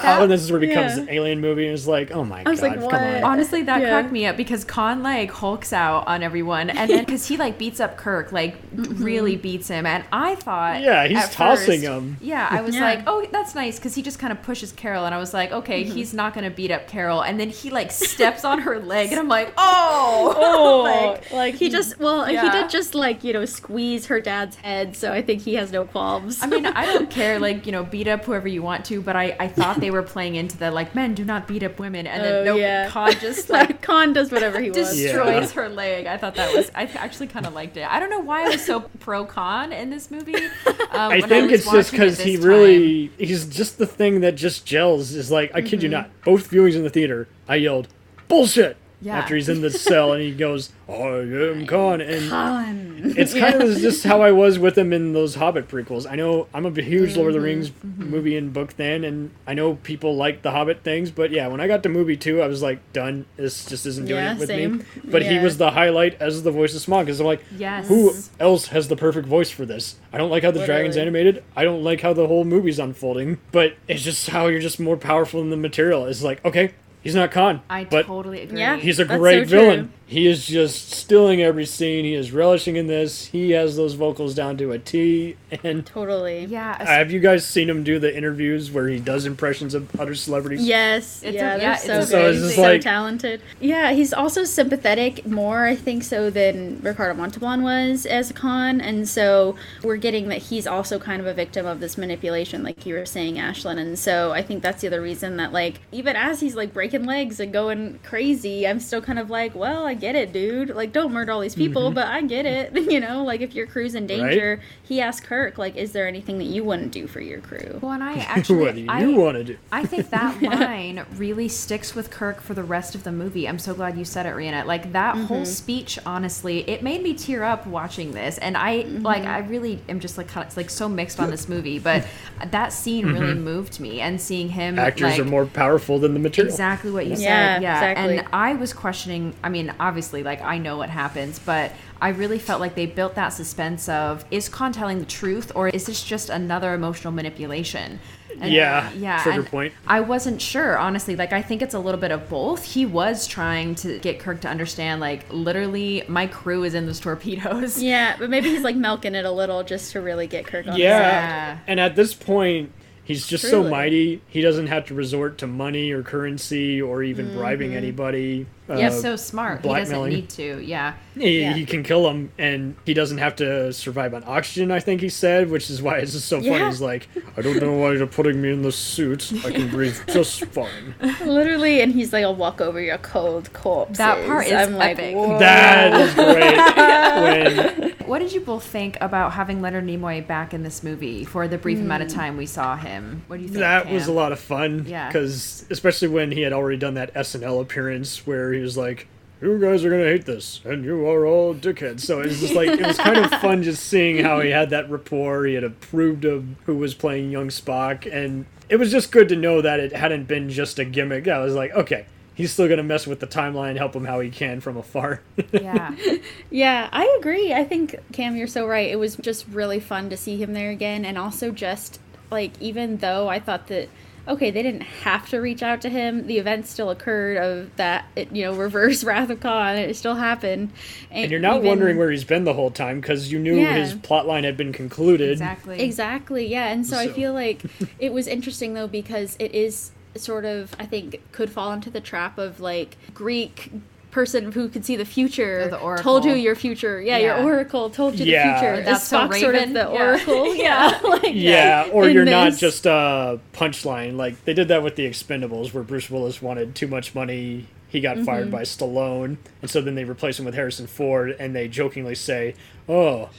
no. and this is where it becomes Yeah. an alien movie, and it's like, oh my I was god, like, come what? on. Honestly, that Yeah. cracked me up because Khan like hulks out on everyone, and then because he like beats up Kirk, like really beats him, and I thought, Yeah, he's at tossing first- him. Yeah, I was Yeah. like, oh, that's nice because he just kind of pushes Carol, and I was like, okay, Mm-hmm. he's not gonna beat up Carol, and then he like steps on her leg, and I'm like, oh, Oh, like like, he just well, he did just like you know squeeze her dad's head, so I think he has no qualms. I mean, I don't care, like, you know, beat up whoever you want to, but I, I thought they were playing into the, like, men do not beat up women. And then, Oh, no, yeah. Khan just, like, like Khan does whatever he wants. destroys her leg. I thought that was, I actually kind of liked it. I don't know why I was so pro Khan in this movie. Um, I think was it's just watching it because this he time. really he's just the thing that just gels. Is like I kid you Mm-hmm. not. Both viewings in the theater, I yelled bullshit Yeah. after he's in the cell and he goes, "I am Khan," and Khan. it's kind of just how I was with him in those Hobbit prequels. I know I'm a huge Lord of Mm-hmm. the Rings movie and book fan, and I know people like the Hobbit things, but yeah, when I got to movie two, I was like, done. This just isn't doing Yeah, it with same. me. But he was the highlight as the voice of Smaug, because I'm like, Yes. who else has the perfect voice for this? I don't like how the dragon's animated. I don't like how the whole movie's unfolding. But it's just how you're just more powerful than the material. It's like, okay, he's not Khan, I but totally agree. Yeah. he's a great so true. villain. He is just stealing every scene. He is relishing in this. He has those vocals down to a T. And Totally. Yeah. have you guys seen him do the interviews where he does impressions of other celebrities? Yes, It's yeah, a- yeah, so it's good, So it's just so like- talented. Yeah, he's also sympathetic more, I think, so than Ricardo Montalban was as a Khan, and so we're getting that he's also kind of a victim of this manipulation, like you were saying, Ashlyn, and so I think that's the other reason that, like, even as he's like breaking legs and going crazy, I'm still kind of like, well, I get it, dude. Like, don't murder all these people, Mm-hmm. but I get it. you know, like if your crew's in danger, he asked Kirk, like, is there anything that you wouldn't do for your crew? Well, and I actually, what do you want to do? I think that line really sticks with Kirk for the rest of the movie. I'm so glad you said it, Rhianna. Like that Mm-hmm. whole speech, honestly, it made me tear up watching this. And I Mm-hmm. like, I really am just like kind of like so mixed on this movie, but that scene really moved me. And seeing him, Mm-hmm. Actors like, are more powerful than the material. Exactly what you Yeah, said. Yeah. exactly. And I was questioning, I mean, obviously, like, I know what happens, but I really felt like they built that suspense of is Khan telling the truth or is this just another emotional manipulation? And- Yeah, yeah. trigger and point. I wasn't sure, honestly. Like, I think it's a little bit of both. He was trying to get Kirk to understand, like, literally, my crew is in those torpedoes. Yeah, but maybe he's like milking it a little just to really get Kirk on his Yeah. side. Yeah. And at this point, he's just so mighty. He doesn't have to resort to money or currency or even Mm-hmm. bribing anybody. He's Uh, so smart. He doesn't need to. Yeah. he, Yeah. he can kill him, and he doesn't have to survive on oxygen. I think he said, which is why it's just so funny. He's like, I don't know why you're putting me in this suit. I can breathe just fine. Literally, and he's like, "I'll walk over your cold corpse." That part is I'm like, epic. "Whoa." That is great. when What did you both think about having Leonard Nimoy back in this movie for the brief amount of hmm. time we saw him? What do you think? that was a lot of fun. Yeah. Because especially when he had already done that SNL appearance where he was like, "You guys are gonna hate this, and you are all dickheads." So it was just like it was kind of fun just seeing how he had that rapport. He had approved of who was playing young Spock, and it was just good to know that it hadn't been just a gimmick. I was like, okay. He's still gonna mess with the timeline, help him how he can from afar. Yeah. Yeah, I agree. I think Cam, you're so right. It was just really fun to see him there again, and also just like even though I thought that okay, they didn't have to reach out to him, the event still occurred of that it, you know reverse Wrath of Khan. It still happened, and you're not even- wondering where he's been the whole time because you knew Yeah. his plot line had been concluded. Exactly. Exactly, yeah. And so, I feel like it was interesting though because it is sort of I think could fall into the trap of like Greek person who could see the future Oh, the oracle. told you your future. Yeah, Yeah. your oracle told you Yeah. the future. That's Is so Spock sort of the Yeah. oracle. Yeah. like, Yeah, or you're not just a punchline. Like they did that with the Expendables, where Bruce Willis wanted too much money. He got Mm-hmm. fired by Stallone, and so then they replace him with Harrison Ford, and they jokingly say, "Oh,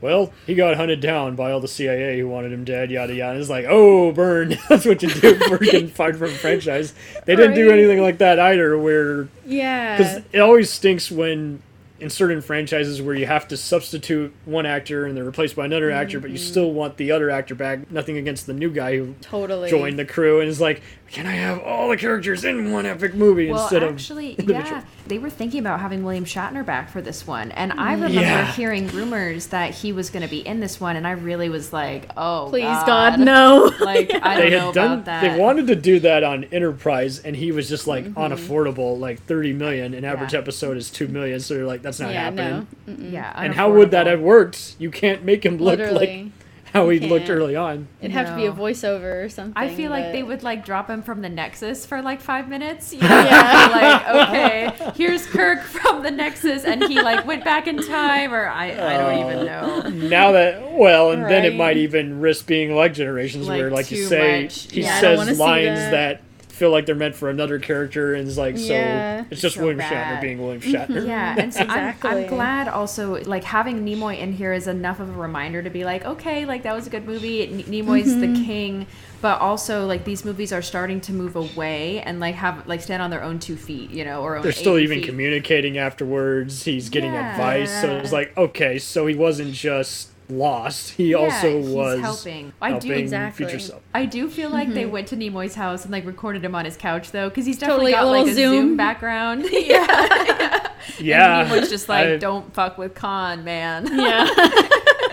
well, he got hunted down by all the CIA who wanted him dead." Yada yada. It's like, "Oh, burn! That's what you do for getting fired from a franchise." They didn't do anything like that either. Where Yeah. because it always stinks when in certain franchises where you have to substitute one actor and they're replaced by another actor, but you Mm-hmm. still want the other actor back. Nothing against the new guy who Totally. joined the crew and is like, can I have all the characters in one epic movie Well, instead actually, of individual? yeah, they were thinking about having William Shatner back for this one, and I remember Yeah. hearing rumors that he was going to be in this one, and I really was like, "Oh, Please God, God, no. Like, I don't They know had done. about that. They wanted to do that on Enterprise, and he was just like Mm-hmm. unaffordable, like thirty million. An average Yeah. episode is two million, so they're like, that's not yeah, happening. no. Yeah, And how would that have worked? You can't make him look Literally. like how he looked early on. It'd have to be a voiceover or something. I feel like they would like drop him from the Nexus for like five minutes. You know? Yeah. like okay, here's Kirk from the Nexus, and he like went back in time, or I I don't even uh, know. now that well and then it might even risk being like generations Like, where like you say much. he Yeah, I don't wanna says lines that. that. Feel like they're meant for another character and it's like Yeah. so it's just So william bad. shatner being william shatner Yeah, and so I'm, I'm glad also like having Nimoy in here is enough of a reminder to be like, okay, like that was a good movie. N- Nimoy's Mm-hmm. the king, but also like these movies are starting to move away and like have like stand on their own two feet, you know, or own they're still even feet. communicating afterwards he's getting Yeah. advice so it's like okay so he wasn't just lost he also he's was helping. I do- Exactly. self I do feel like they went to Nimoy's house and like recorded him on his couch though, because he's Totally, definitely a got like little a Zoom, Zoom. background. yeah, yeah and Nimoy's just like, I- don't fuck with Khan, man. Yeah.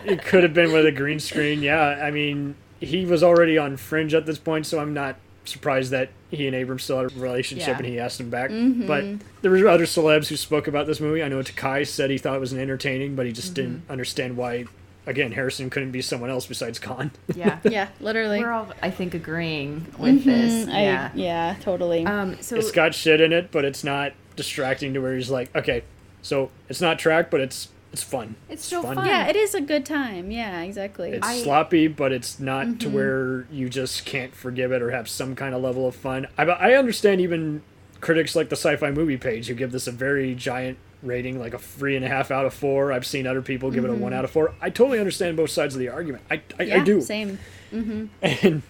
it could have been with a green screen. Yeah, I mean, he was already on Fringe at this point, so I'm not surprised that he and Abrams still had a relationship Yeah. and he asked him back. Mm-hmm. But there were other celebs who spoke about this movie. I know Takei said he thought it was entertaining, but he just Mm-hmm. didn't understand why. Again, Harrison couldn't be someone else besides Khan. yeah. yeah, literally. We're all, I think, agreeing with this. Mhm, I- Yeah. yeah, totally. Um, so it's got shit in it, but it's not distracting to where he's like, okay, so it's not Trek, but it's it's fun. It's so fun. yeah, it is a good time. Yeah, exactly. It's I- sloppy, but it's not Mm-hmm. to where you just can't forgive it or have some kind of level of fun. I, I understand even critics like the sci-fi movie page who give this a very giant rating, like a three and a half out of four. I've seen other people give it a one out of four. I totally understand both sides of the argument. I, I, Mm-hmm. yeah, I do. Same. And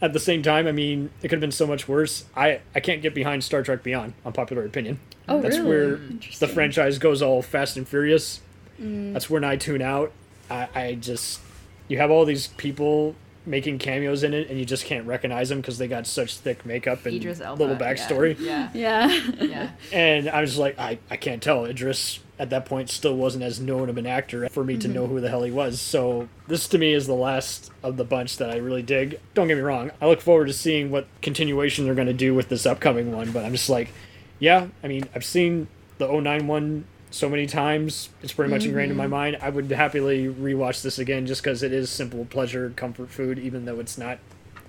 at the same time, I mean, it could have been so much worse. I, I can't get behind Star Trek Beyond, on popular opinion. Oh, That's really? where the franchise goes all fast and furious. Mm. That's when I tune out. I, I just you have all these people making cameos in it, and you just can't recognize them because they got such thick makeup and Idris Elba. little backstory. Yeah. Yeah. Yeah. And I was like, I, I can't tell. Idris at that point still wasn't as known of an actor for me to mm-hmm. know who the hell he was. So this to me is the last of the bunch that I really dig. Don't get me wrong. I look forward to seeing what continuation they're going to do with this upcoming one, but I'm just like, yeah, I mean, I've seen the 09 one so many times. It's pretty much ingrained in my mm-hmm. mind. I would happily rewatch this again just because it is simple pleasure, comfort food, even though it's not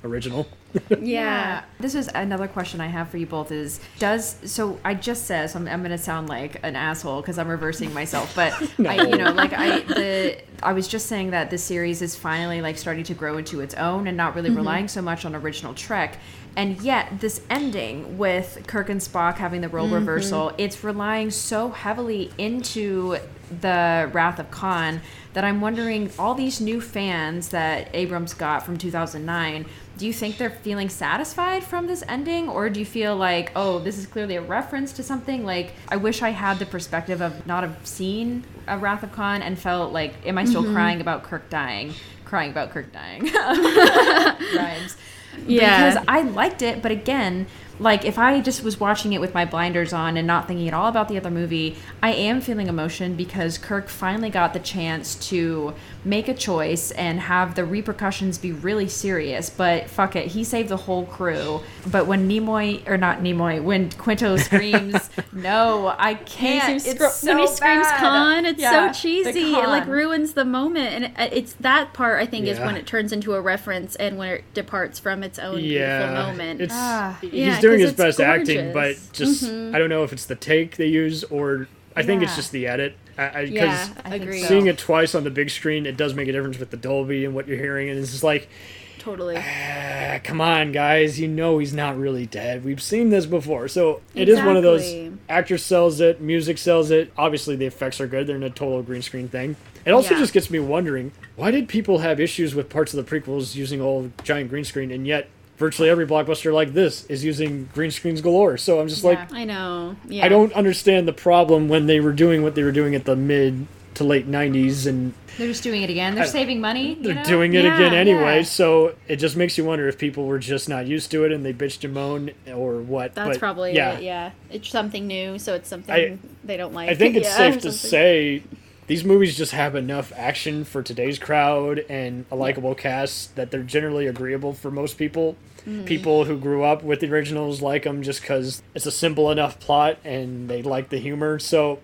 original. yeah. This is another question I have for you both is does so I just said so I'm, I'm going to sound like an asshole because I'm reversing myself but I you know like I the I was just saying that this series is finally like starting to grow into its own and not really mm-hmm. relying so much on original Trek and yet this ending with Kirk and Spock having the role mm-hmm. reversal it's relying so heavily into the Wrath of Khan that I'm wondering all these new fans that Abrams got from 2009 do you think they're feeling satisfied from this ending? Or do you feel like oh this is clearly a reference to something? Like i wish i had the perspective of not have seen a wrath of khan and felt like am i still mm-hmm. crying about kirk dying? Crying about kirk dying. Rhymes Yeah. because i liked it but again like if i just was watching it with my blinders on and not thinking at all about the other movie i am feeling emotion because kirk finally got the chance to make a choice and have the repercussions be really serious but fuck it he saved the whole crew but when nimoy or not nimoy when quinto screams no i can't When he, it's scr- so when he screams bad. "Khan," it's Yeah, so cheesy. It like ruins the moment, and it, it's that part I think is when it turns into a reference and when it departs from its own yeah, beautiful moment. It's Ah. he's Yeah, doing 'cause his it's best acting, but gorgeous. just I don't know if it's the take they use or I think it's just the edit. Because I, yeah, because I think agreed. so. seeing it twice on the big screen, it does make a difference with the Dolby and what you're hearing, and it's just like, Totally. ah, come on, guys, you know he's not really dead. We've seen this before, so it is one of those. Exactly. Actor sells it, music sells it. Obviously, the effects are good. They're in a total green screen thing. It also Yeah. just gets me wondering why did people have issues with parts of the prequels using all giant green screen, and yet virtually every blockbuster like this is using green screens galore. So I'm just like, I know. Yeah. I don't understand the problem when they were doing what they were doing at the mid to late 90s and they're just doing it again they're I- saving money they're know? doing it Yeah, again anyway. yeah. So it just makes you wonder if people were just not used to it and they bitched and moaned or what. That's but probably yeah. it. Yeah, it's something new, so it's something I- they don't like. I think it's Yeah, safe to say these movies just have enough action for today's crowd and a likable cast that they're generally agreeable for most people. Mm-hmm. People who grew up with the originals like them just because it's a simple enough plot and they like the humor. So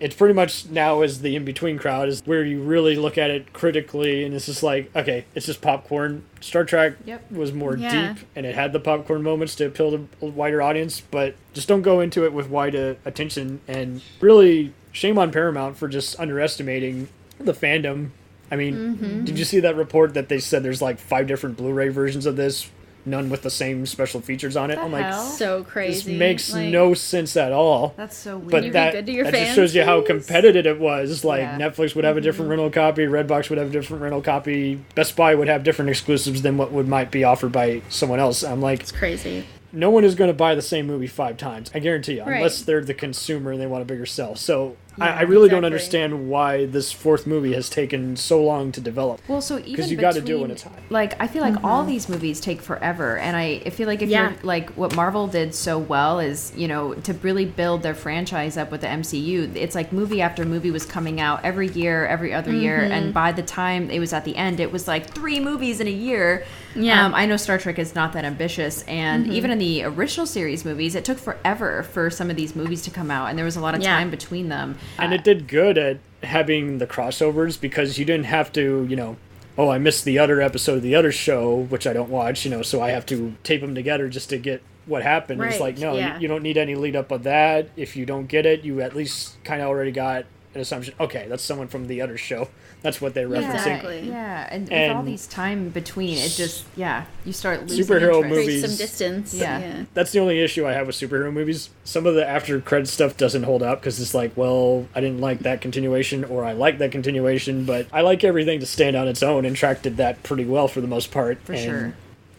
it's pretty much now as the in between crowd is where you really look at it critically and it's just like okay it's just popcorn star trek Yep. was more Yeah. deep and it had the popcorn moments to appeal to a wider audience but just don't go into it with wide uh, attention and really shame on paramount for just underestimating the fandom i mean Mm-hmm. did you see that report that they said there's like five different blu-ray versions of this none with the same special features on it The i'm like hell? So this crazy. makes like- no sense at all that's so weird but you be that, good to your that just fans, shows you how competitive it was. Like Yeah. Netflix would have a different rental copy, Redbox would have a different rental copy, Best Buy would have different exclusives than what would might be offered by someone else. I'm like, It's crazy. No one is going to buy the same movie five times. I guarantee you, Right. unless they're the consumer and they want a bigger sell. So I, Yeah, I really don't understand why this fourth movie has taken so long to develop. Well, so even because you gotta do it when between- it's hot. Like I feel like all mm-hmm. these movies take forever, and I, I feel like if Yeah. you're like what Marvel did so well is you know to really build their franchise up with the MCU. It's like movie after movie was coming out every year, every other year, and mm-hmm. by the time it was at the end, it was like three movies in a year. Yeah. Um, I know Star Trek is not that ambitious, and even in the original series movies, it took forever for some of these movies to come out, and there was a lot of Yeah. time between them. and it did good at having the crossovers because you didn't have to, you know, oh, I missed the other episode of the other show, which I don't watch, you know, so I have to tape them together just to get what happened. It's like, no, yeah. you, you don't need any lead up of that. If you don't get it, you at least kind of already got an assumption. Okay, that's someone from the other show. That's what they're referencing. Exactly. Yeah, and, with all these time between, it just yeah, you start losing Superhero interest. movies- Create some distance. Yeah. yeah. That's the only issue I have with superhero movies. Some of the after credit stuff doesn't hold up because it's like, well, I didn't like that continuation, or I like that continuation, but I like everything to stand on its own, and Trek did that pretty well for the most part. for and sure.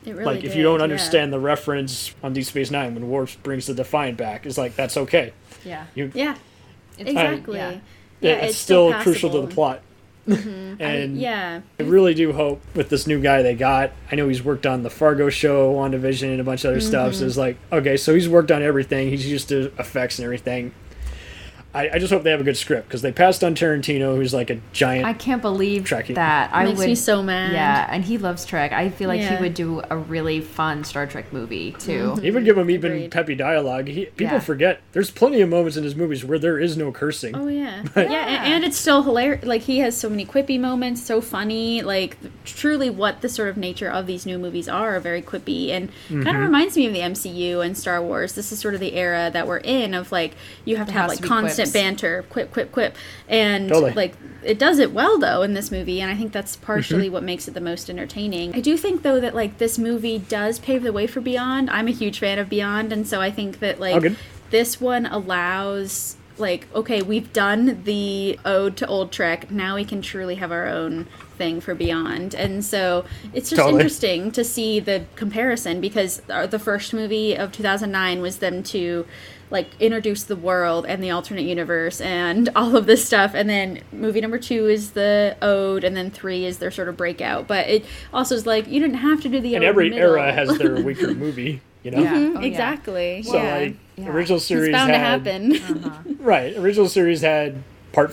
It really like if you don't yeah. understand the reference on Deep Space Nine when Worf brings the Defiant back, it's like that's okay. Yeah, You, Yeah. It's Exactly. yeah. Yeah, it's, still, crucial to the plot. and yeah. I really do hope with this new guy they got. I know he's worked on the Fargo show, WandaVision, and a bunch of other stuff. So it's like, okay, so he's worked on everything. He's used to effects and everything. I, I just hope they have a good script because they passed on Tarantino, who's like a giant. I can't believe Tracking. that. I Makes would me so mad. Yeah, and he loves Trek. I feel like Yeah. he would do a really fun Star Trek movie too. even give him even Agreed. peppy dialogue. He, people Yeah. forget there's plenty of moments in his movies where there is no cursing. Oh yeah, yeah, and, and it's still hilarious. Like he has so many quippy moments, so funny. Like truly, what the sort of nature of these new movies are, are very quippy, and kind Mm-hmm. of reminds me of the MCU and Star Wars. This is sort of the era that we're in of like you have to have like to be constant banter, quip, quip, quip, and Totally. like it does it well though in this movie, and I think that's Mm-hmm. partially what makes it the most entertaining. I do think though that like this movie does pave the way for Beyond. I'm a huge fan of Beyond, and so I think that like Oh, this one allows like okay we've done the ode to old trek now we can truly have our own thing for beyond and so it's just Totally. interesting to see the comparison because the first movie of 2009 was them to like introduce the world and the alternate universe and all of this stuff and then movie number two is the ode and then three is their sort of breakout but it also is like you didn't have to do the and ode every middle. era has their weaker movie, you know? Yeah. Mm-hmm. Oh, yeah. exactly So, yeah like, Yeah. original series it's bound to had. happen uh-huh. Right. Original series had part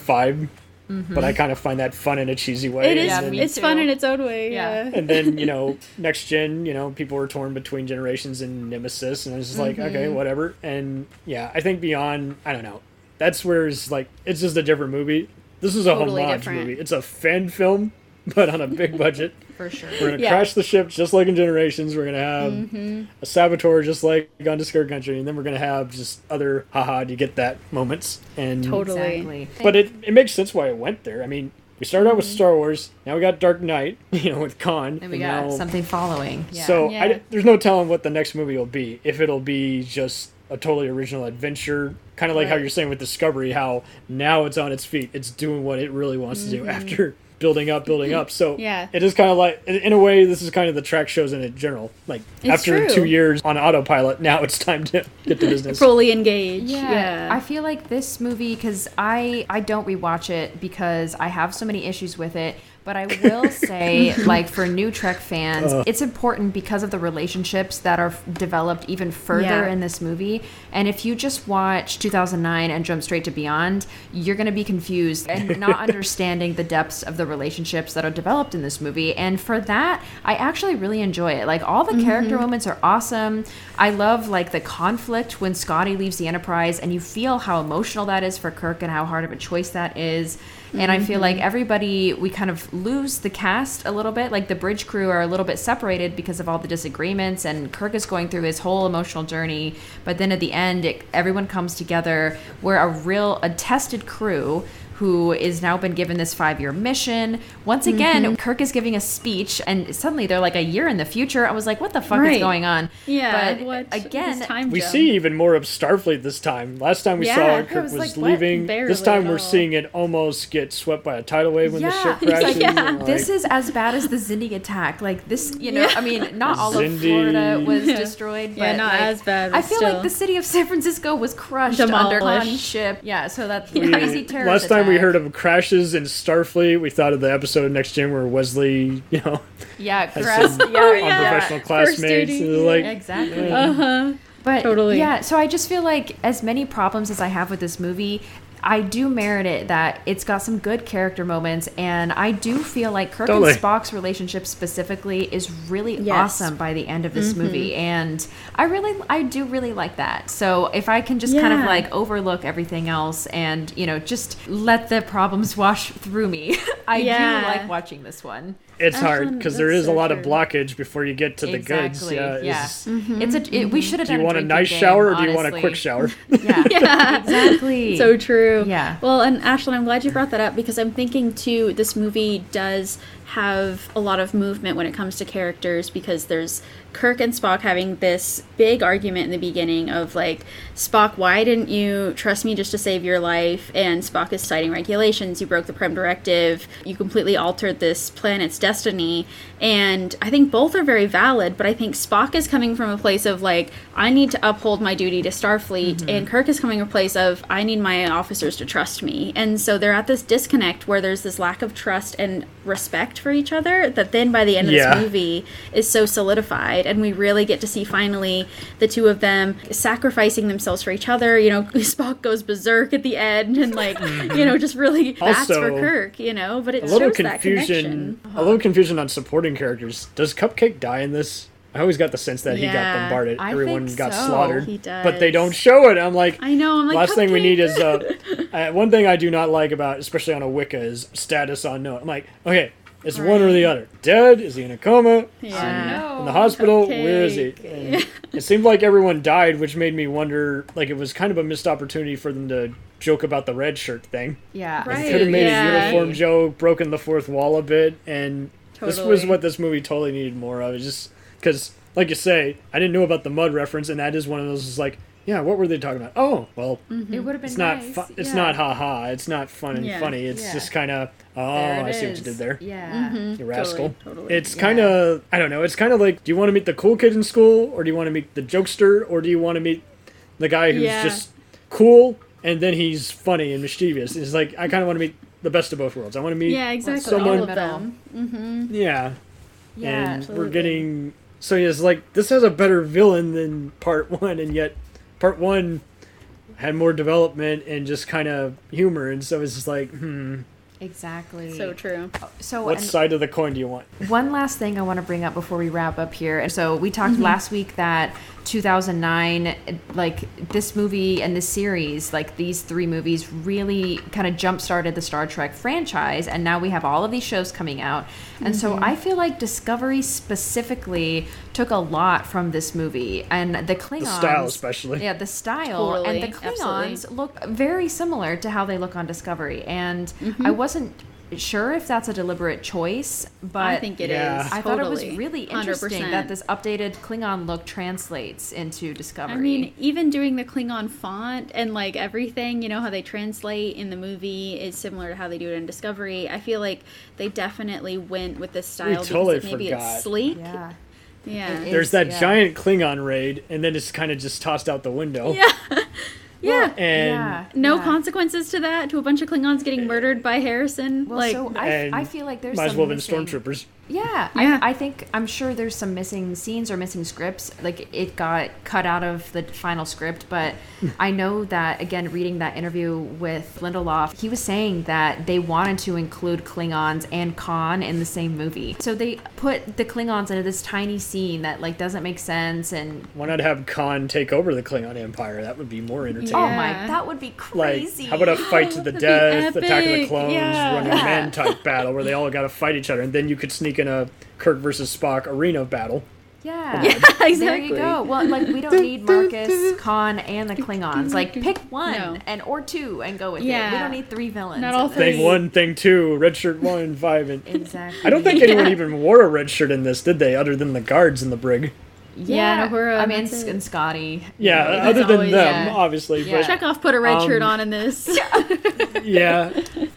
5 but I kind of find that fun in a cheesy way. It and is. Yeah, then- it's too. fun in its own way. Yeah. Yeah. and then you know next gen you know people were torn between generations and nemesis and it's just like okay Mm-hmm. whatever and yeah i think beyond i don't know that's where it's like it's just a different movie this is a Totally homage different. movie it's a fan film but on a big budget For sure. we're gonna Yeah. crash the ship just like in generations we're gonna have Mm-hmm. a saboteur just like on Discovery country and then we're gonna have just other haha do you get that moments and Totally. Exactly. but it, it makes sense why it went there i mean we started out with Mm-hmm. Star Wars. Now we got Dark Knight, you know, with Khan. And we got now- something following. Yeah. so Yeah. I, there's no telling what the next movie will be. If it'll be just a totally original adventure, kind of like how you're saying with Discovery, how now it's on its feet, it's doing what it really wants to do after building up, building up. So. Yeah. it is kind of like, in in a way, this is kind of the Trek shows in a general. Like It's after true. two years on autopilot, now it's time to get to business. Fully engage. Yeah, Yeah. I feel like this movie because I I don't rewatch it because I have so many issues with it. But I will say, like for new Trek fans, it's important because of the relationships that are f- developed even further Yeah. in this movie. And if you just watch 2009 and jump straight to Beyond, you're going to be confused and not understanding the depths of the relationships that are developed in this movie. And for that, I actually really enjoy it. Like all the mm-hmm. character moments are awesome. I love like the conflict when Scotty leaves the Enterprise and you feel how emotional that is for Kirk and how hard of a choice that is. And I feel mm-hmm. like everybody, we kind of lose the cast a little bit. Like the bridge crew are a little bit separated because of all the disagreements, and Kirk is going through his whole emotional journey. But then at the end, it, everyone comes together. We're a real, a tested crew who is now been given this five year mission. Once again, Mm-hmm. Kirk is giving a speech, and suddenly they're like a year in the future. I was like, what the fuck is going on? yeah. But what again, time We jump. see even more of Starfleet this time. Last time we Yeah, saw it, Kirk was was, like, leaving. This time we're seeing it almost get swept by a tidal wave when the ship crashes. yeah, and, this is as bad as the Xindi attack. Like this, you know, Yeah. I mean, not all of Florida was Yeah. destroyed, but Yeah, not like, as bad, I feel still. like the city of San Francisco was crushed under one ship. Yeah, so that's We- crazy terrorist Last time we heard of crashes in Starfleet, we thought of the episode of Next Gen where Wesley, you know, yeah, has Crest, some yeah, yeah. unprofessional classmates. and like, exactly. Uh huh. But Totally. yeah, so I just feel like as many problems as I have with this movie, I do merit it that it's got some good character moments, and I do feel like Kirk Totally. and Spock's relationship specifically is really Yes. awesome by the end of this mm-hmm. movie, and I really, I do really like that. So if I can just kind of like overlook everything else and you know just let the problems wash through me, I Yeah. do like watching this one. it's hard um, because there is so a lot of blockage before you get to the goods. Exactly. Yeah. Yeah. it's- mm-hmm. It's a. It, we mm-hmm. should have Do done. you want a drinking nice game, shower or do you want a quick shower? Yeah. Yeah. Exactly. So true. Yeah. Well, and Ashlyn, I'm glad you brought that up because I'm thinking too. This movie does have a lot of movement when it comes to characters because there's Kirk and Spock having this big argument in the beginning of like, Spock, why didn't you trust me just to save your life? And Spock is citing regulations. You broke the Prime Directive. You completely altered this planet's destiny. And I think both are very valid, but I think Spock is coming from a place of like, I need to uphold my duty to Starfleet, mm-hmm. and Kirk is coming from a place of, I need my officers to trust me. And so they're at this disconnect where there's this lack of trust and respect for each other that then by the end of Yeah. this movie is so solidified and we really get to see finally the two of them sacrificing themselves for each other you know spock goes berserk at the end and like you know just really bats for kirk you know but it a little shows that confusion. connection A little confusion on supporting characters. Does Cupcake die in this? I always got the sense that he got bombarded. I Everyone got so. slaughtered. He But they don't show it. I'm like, i know i'm like last thing we need is uh, uh, one thing I do not like about, especially on a Wicca, is status unknown. I'm like, okay, it's one or the other. Dead? Is he in a coma? yeah no. In the hospital? Where is he? And it seemed like everyone died, which made me wonder. Like it was kind of a missed opportunity for them to joke about the red shirt thing. Yeah. Right. Could have made yeah. a uniform joke, broken the fourth wall a bit, and this was what this movie totally needed more of. It's just because, like you say, I didn't know about the mud reference, and that is one of those. Is like, yeah, what were they talking about? Oh, well, It would have been it's not. nice. Fu- it's yeah. not ha ha. It's not fun and Yeah. funny. It's Yeah. just kind of. Oh, I see what you did there. Yeah. You rascal. Totally, totally. It's kind of. I don't know. It's kind of like, do you want to meet the cool kid in school, or do you want to meet the jokester, or do you want to meet the guy who's Yeah. just cool and then he's funny and mischievous? It's like I kind of want to meet the best of both worlds. I want to meet. yeah exactly someone- all of them hmm Yeah. Yeah. and we're getting so it's like this has a better villain than part one and yet part one had more development and just kind of humor and so it's just like hmm Exactly. so true So what and side of the coin do you want one last thing I want to bring up before we wrap up here. And so we talked Mm-hmm. last week that 2009, like this movie and this series, like these three movies, really kind of jump started the Star Trek franchise. And now we have all of these shows coming out. And so Mm-hmm. I feel like Discovery specifically took a lot from this movie and the Klingons. the style especially Yeah, the style and the Klingons absolutely. look very similar to how they look on Discovery. And Mm-hmm. I wasn't sure if that's a deliberate choice, but i think it is. Yeah. I thought it was really interesting 100%. that this updated Klingon look translates into Discovery. I mean, even doing the Klingon font and like everything, you know, how they translate in the movie is similar to how they do it in Discovery. I feel like they definitely went with this style totally because maybe forgot. it's sleek. yeah. Yeah. It there's is, that yeah. giant klingon raid and then it's kind of just tossed out the window Yeah. yeah. and yeah. No yeah. consequences to that. To a bunch of Klingons getting murdered by Harrison. Well, like, so I, I feel like there's might as some well have been stormtroopers Yeah, Yeah. I, I think I'm sure there's some missing scenes or missing scripts. Like it got cut out of the final script, but I know that again, reading that interview with Lindelof, he was saying that they wanted to include Klingons and Khan in the same movie. So they put the Klingons into this tiny scene that like doesn't make sense and why not have khan take over the klingon empire that would be more entertaining oh Yeah. my, that would be like crazy. how about a fight to the death attack of the clones yeah. running man type battle where they all got to fight each other and then you could sneak in a kirk versus spock arena battle Yeah. Yeah, There exactly. you go. Well, like we don't need Marcus, Khan, and the Klingons. Like pick one No. and or two and go with it. We don't need three villains. Not all three. thing one thing two red shirt one five and Exactly. i don't think anyone even wore a red shirt in this did they other than the guards in the brig Yeah, Uhura, I mean, that's and Scotty. yeah that's other than always- them yeah. obviously Yeah. but Chekov put a red shirt Um, on in this. yeah,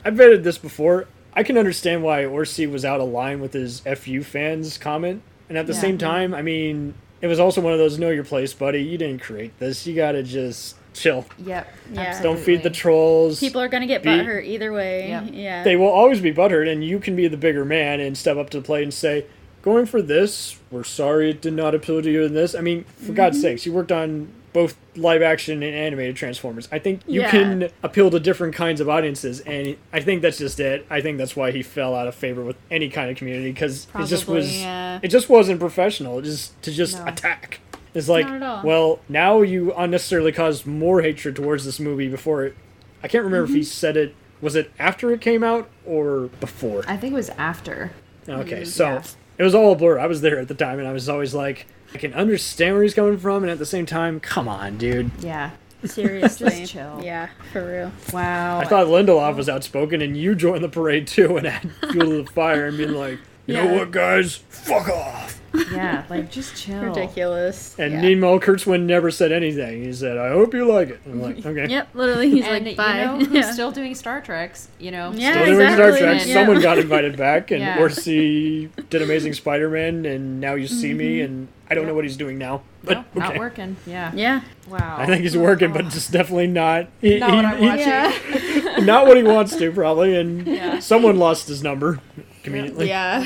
I've vetted this before. I can understand why Orci was out of line with his FU fans comment, and at the Yeah. same time, I mean, it was also one of those know your place, buddy. You didn't create this. You gotta just chill. Yep. Yeah. Don't feed the trolls. People are gonna get Be- butthurt either way. Yep. Yeah. they will always be butthurt, and you can be the bigger man and step up to the plate and say, "Going for this, we're sorry it did not appeal to you in this." I mean, for God's mm-hmm. sakes, you worked on both live action and animated Transformers. I think you Yeah. can appeal to different kinds of audiences, and I think that's just it. I think that's why he fell out of favor with any kind of community because it just was yeah. it just wasn't professional. It just to just No. attack. It's like, Not at all. well, now you unnecessarily caused more hatred towards this movie before it. I can't remember Mm-hmm. if he said it. Was it after it came out or before? I think it was after. Okay, so yeah. it was all a blur. I was there at the time, and I was always like, I can understand where he's coming from, and at the same time, come on, dude. Yeah. Seriously. Chill. Yeah, for real. Wow. I thought Lindelof was outspoken, and you joined the parade too, and had fuel to the fire, and being like, you know what, guys, fuck off. yeah, like just chill. Ridiculous. And yeah. meanwhile, Kurtzman never said anything. He said, "I hope you like it." I'm like, okay. Yep, literally, he's And like, you bye. know who's yeah. still doing Star Treks? You know, Yeah, Still doing Star exactly. Trek. Yeah. Someone got invited back, and Yeah. Orci did Amazing Spider-Man, and now you see me, Mm-hmm. and I don't know what he's doing now, but no, not working. Yeah. yeah. Wow. I think he's working, but just definitely not. He, Not he- what I'm he- watching. Yeah. not what he wants to, probably. And Yeah. someone lost his number conveniently. Yeah.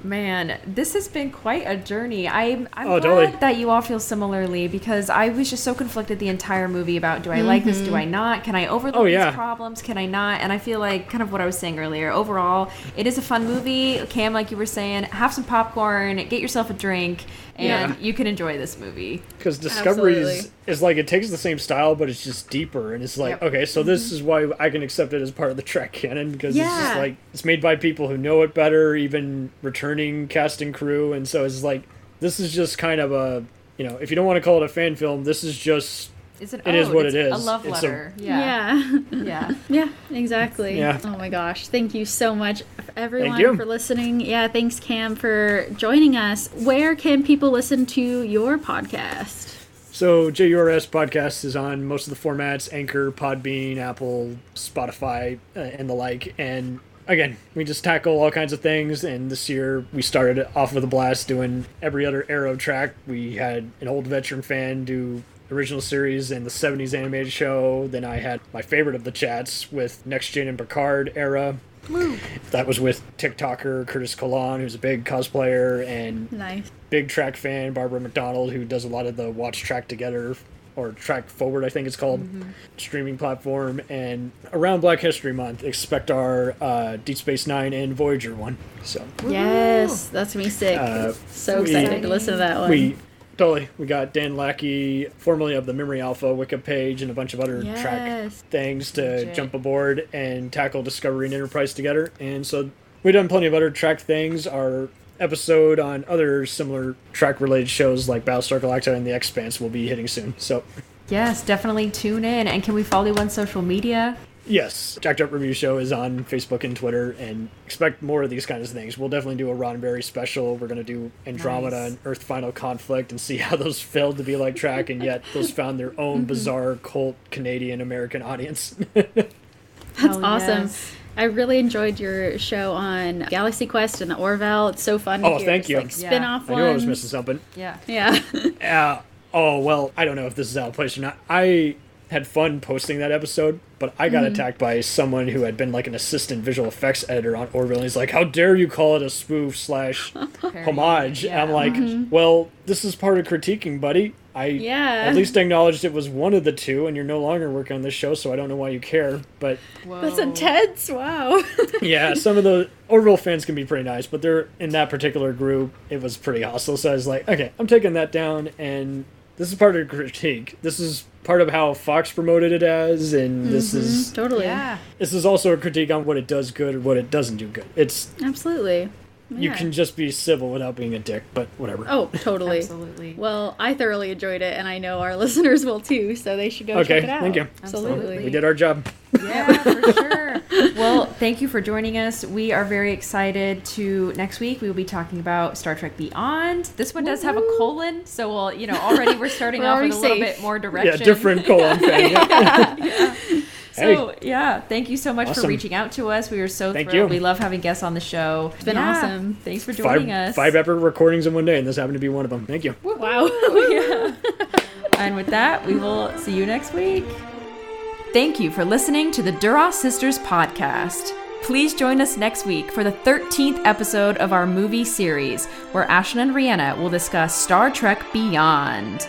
Absolutely. Man, this has been quite a journey. I'm, I'm Oh, glad totally. that you all feel similarly because I was just so conflicted the entire movie about do I like this, do I mm-hmm. not? Can I overlook Oh, yeah. these problems? Can I not? And I feel like kind of what I was saying earlier. Overall, it is a fun movie. Cam, like you were saying, have some popcorn, get yourself a drink, and Yeah. you can enjoy this movie. Because Discovery is, Absolutely. is like it takes the same style, but it's just deeper, and it's like Yep. okay, so this mm-hmm. is why I can accept it as part of the Trek canon because it's just like it's made by people who know it better, even returning cast and crew, and so it's like this is just kind of a you know if you don't want to call it a fan film, this is just It's an It is ode. what It's it A is. love It's a- letter. yeah. Yeah. Yeah. Yeah, exactly. Yeah. Oh my gosh. Thank you so much, everyone, for listening. Yeah, thanks, Cam, for joining us. Where can people listen to your podcast? So JURS podcast is on most of the formats: Anchor, Podbean, Apple, Spotify, uh, and the like. And again, we just tackle all kinds of things. And this year we started off with a blast doing every other Arrow track. We had an old veteran fan do original series and the 70s animated show. Then I had my favorite of the chats with Next Gen and Picard era. That was with TikToker Curtis Colon, who's a big cosplayer, and Nice. big Trek fan Barbara McDonald, who does a lot of the Watch Trek Together or Trek Forward, I think it's called, streaming platform. And around Black History Month, expect our uh, Deep Space Nine and Voyager one. So Yes, that's me sick. Uh, so we- excited to listen to that one. we totally we got Dan Lackey, formerly of the Memory Alpha Wiki page, and a bunch of other Trek things to Legit. jump aboard and tackle Discovery and Enterprise together. And so we've done plenty of other Trek things. Our episode on other similar Trek related shows like Battlestar Galactica and The Expanse will be hitting soon. So Yes, definitely tune in. And can we follow you on social media? Yes, Jacked Up Review Show is on Facebook and Twitter and expect more of these kinds of things. We'll definitely do a Roddenberry special. We're gonna do Andromeda Nice. and Earth Final Conflict and see how those failed to be like Trek and yet those found their own bizarre cult Canadian American audience. That's Hell awesome. yes. I really enjoyed your show on Galaxy Quest and the Orville. It's so fun. to Oh, hear thank just, you. Like Yeah. spin-off I knew I was missing something. Yeah. Yeah. Uh, oh well, I don't know if this is out of place or not. I had fun posting that episode, but I got attacked by someone who had been like an assistant visual effects editor on Orville. And he's like, "How dare you call it a spoof slash homage?" And I'm like, "Well, this is part of critiquing, buddy. I Yeah. at least acknowledged it was one of the two, and you're no longer working on this show, so I don't know why you care." But That's intense. Wow. yeah, some of the Orville fans can be pretty nice, but they're in that particular group. It was pretty hostile. So I was like, okay, I'm taking that down, and this is part of the critique. This is part of how Fox promoted it as, and this mm-hmm. is totally. Yeah. this is also a critique on what it does good and what it doesn't do good. It's Absolutely. You can just be civil without being a dick, but whatever. Oh, totally. Absolutely. Well, I thoroughly enjoyed it, and I know our listeners will too. So they should go Okay, check it out. thank you. Absolutely. we did our job. Yeah, for sure. Well, thank you for joining us. We are very excited to next week. We will be talking about Star Trek Beyond. This one does have a colon, so we'll, you know, already we're starting We're off with a already little bit more direction. Yeah, different colon fan. Yeah. So yeah, thank you so much for reaching out to us. We are so Thank thrilled. you. We love having guests on the show. It's been awesome. Thanks for Five joining us. five epic recordings in one day, and this happened to be one of them. Thank you. Wow. yeah. and with that, we will see you next week. Thank you for listening to the Duras Sisters podcast. Please join us next week for the 13th episode of our movie series, where Ashlyn and Rhianna will discuss Star Trek Beyond.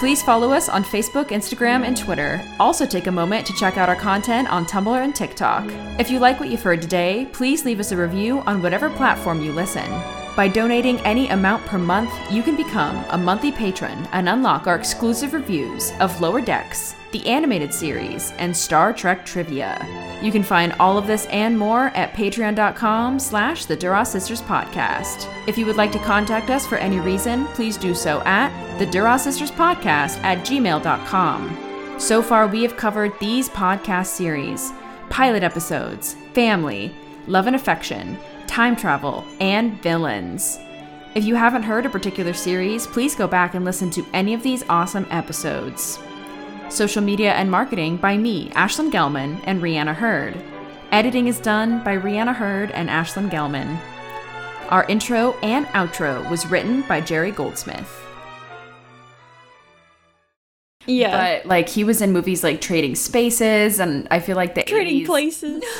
Please follow us on Facebook, Instagram, and Twitter. Also, take a moment to check out our content on Tumblr and TikTok. If you like what you've heard today, please leave us a review on whatever platform you listen. By donating any amount per month, you can become a monthly patron and unlock our exclusive reviews of Lower Decks, the animated series, and Star Trek trivia. You can find all of this and more at patreon.com slash the Duras Sisters Podcast. If you would like to contact us for any reason, please do so at the Sisters Podcast at gmail.com. So far, we have covered these podcast series pilot episodes, family, love and affection, time travel, and villains. If you haven't heard a particular series, please go back and listen to any of these awesome episodes. Social media and marketing by me, Ashlyn Gelman, and Rhianna Hurd. Editing is done by Rhianna Hurd and Ashlyn Gelman. Our intro and outro was written by Jerry Goldsmith. Yeah. But like he was in movies like Trading Spaces, and I feel like the Trading 80s places.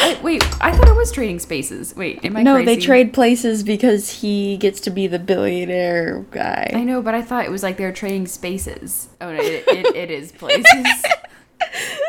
I, wait, I thought it was Trading Spaces. Wait, am I no, crazy? they trade places because he gets to be the billionaire guy. I know, but I thought it was like they were trading spaces. Oh no, it, it, it is places.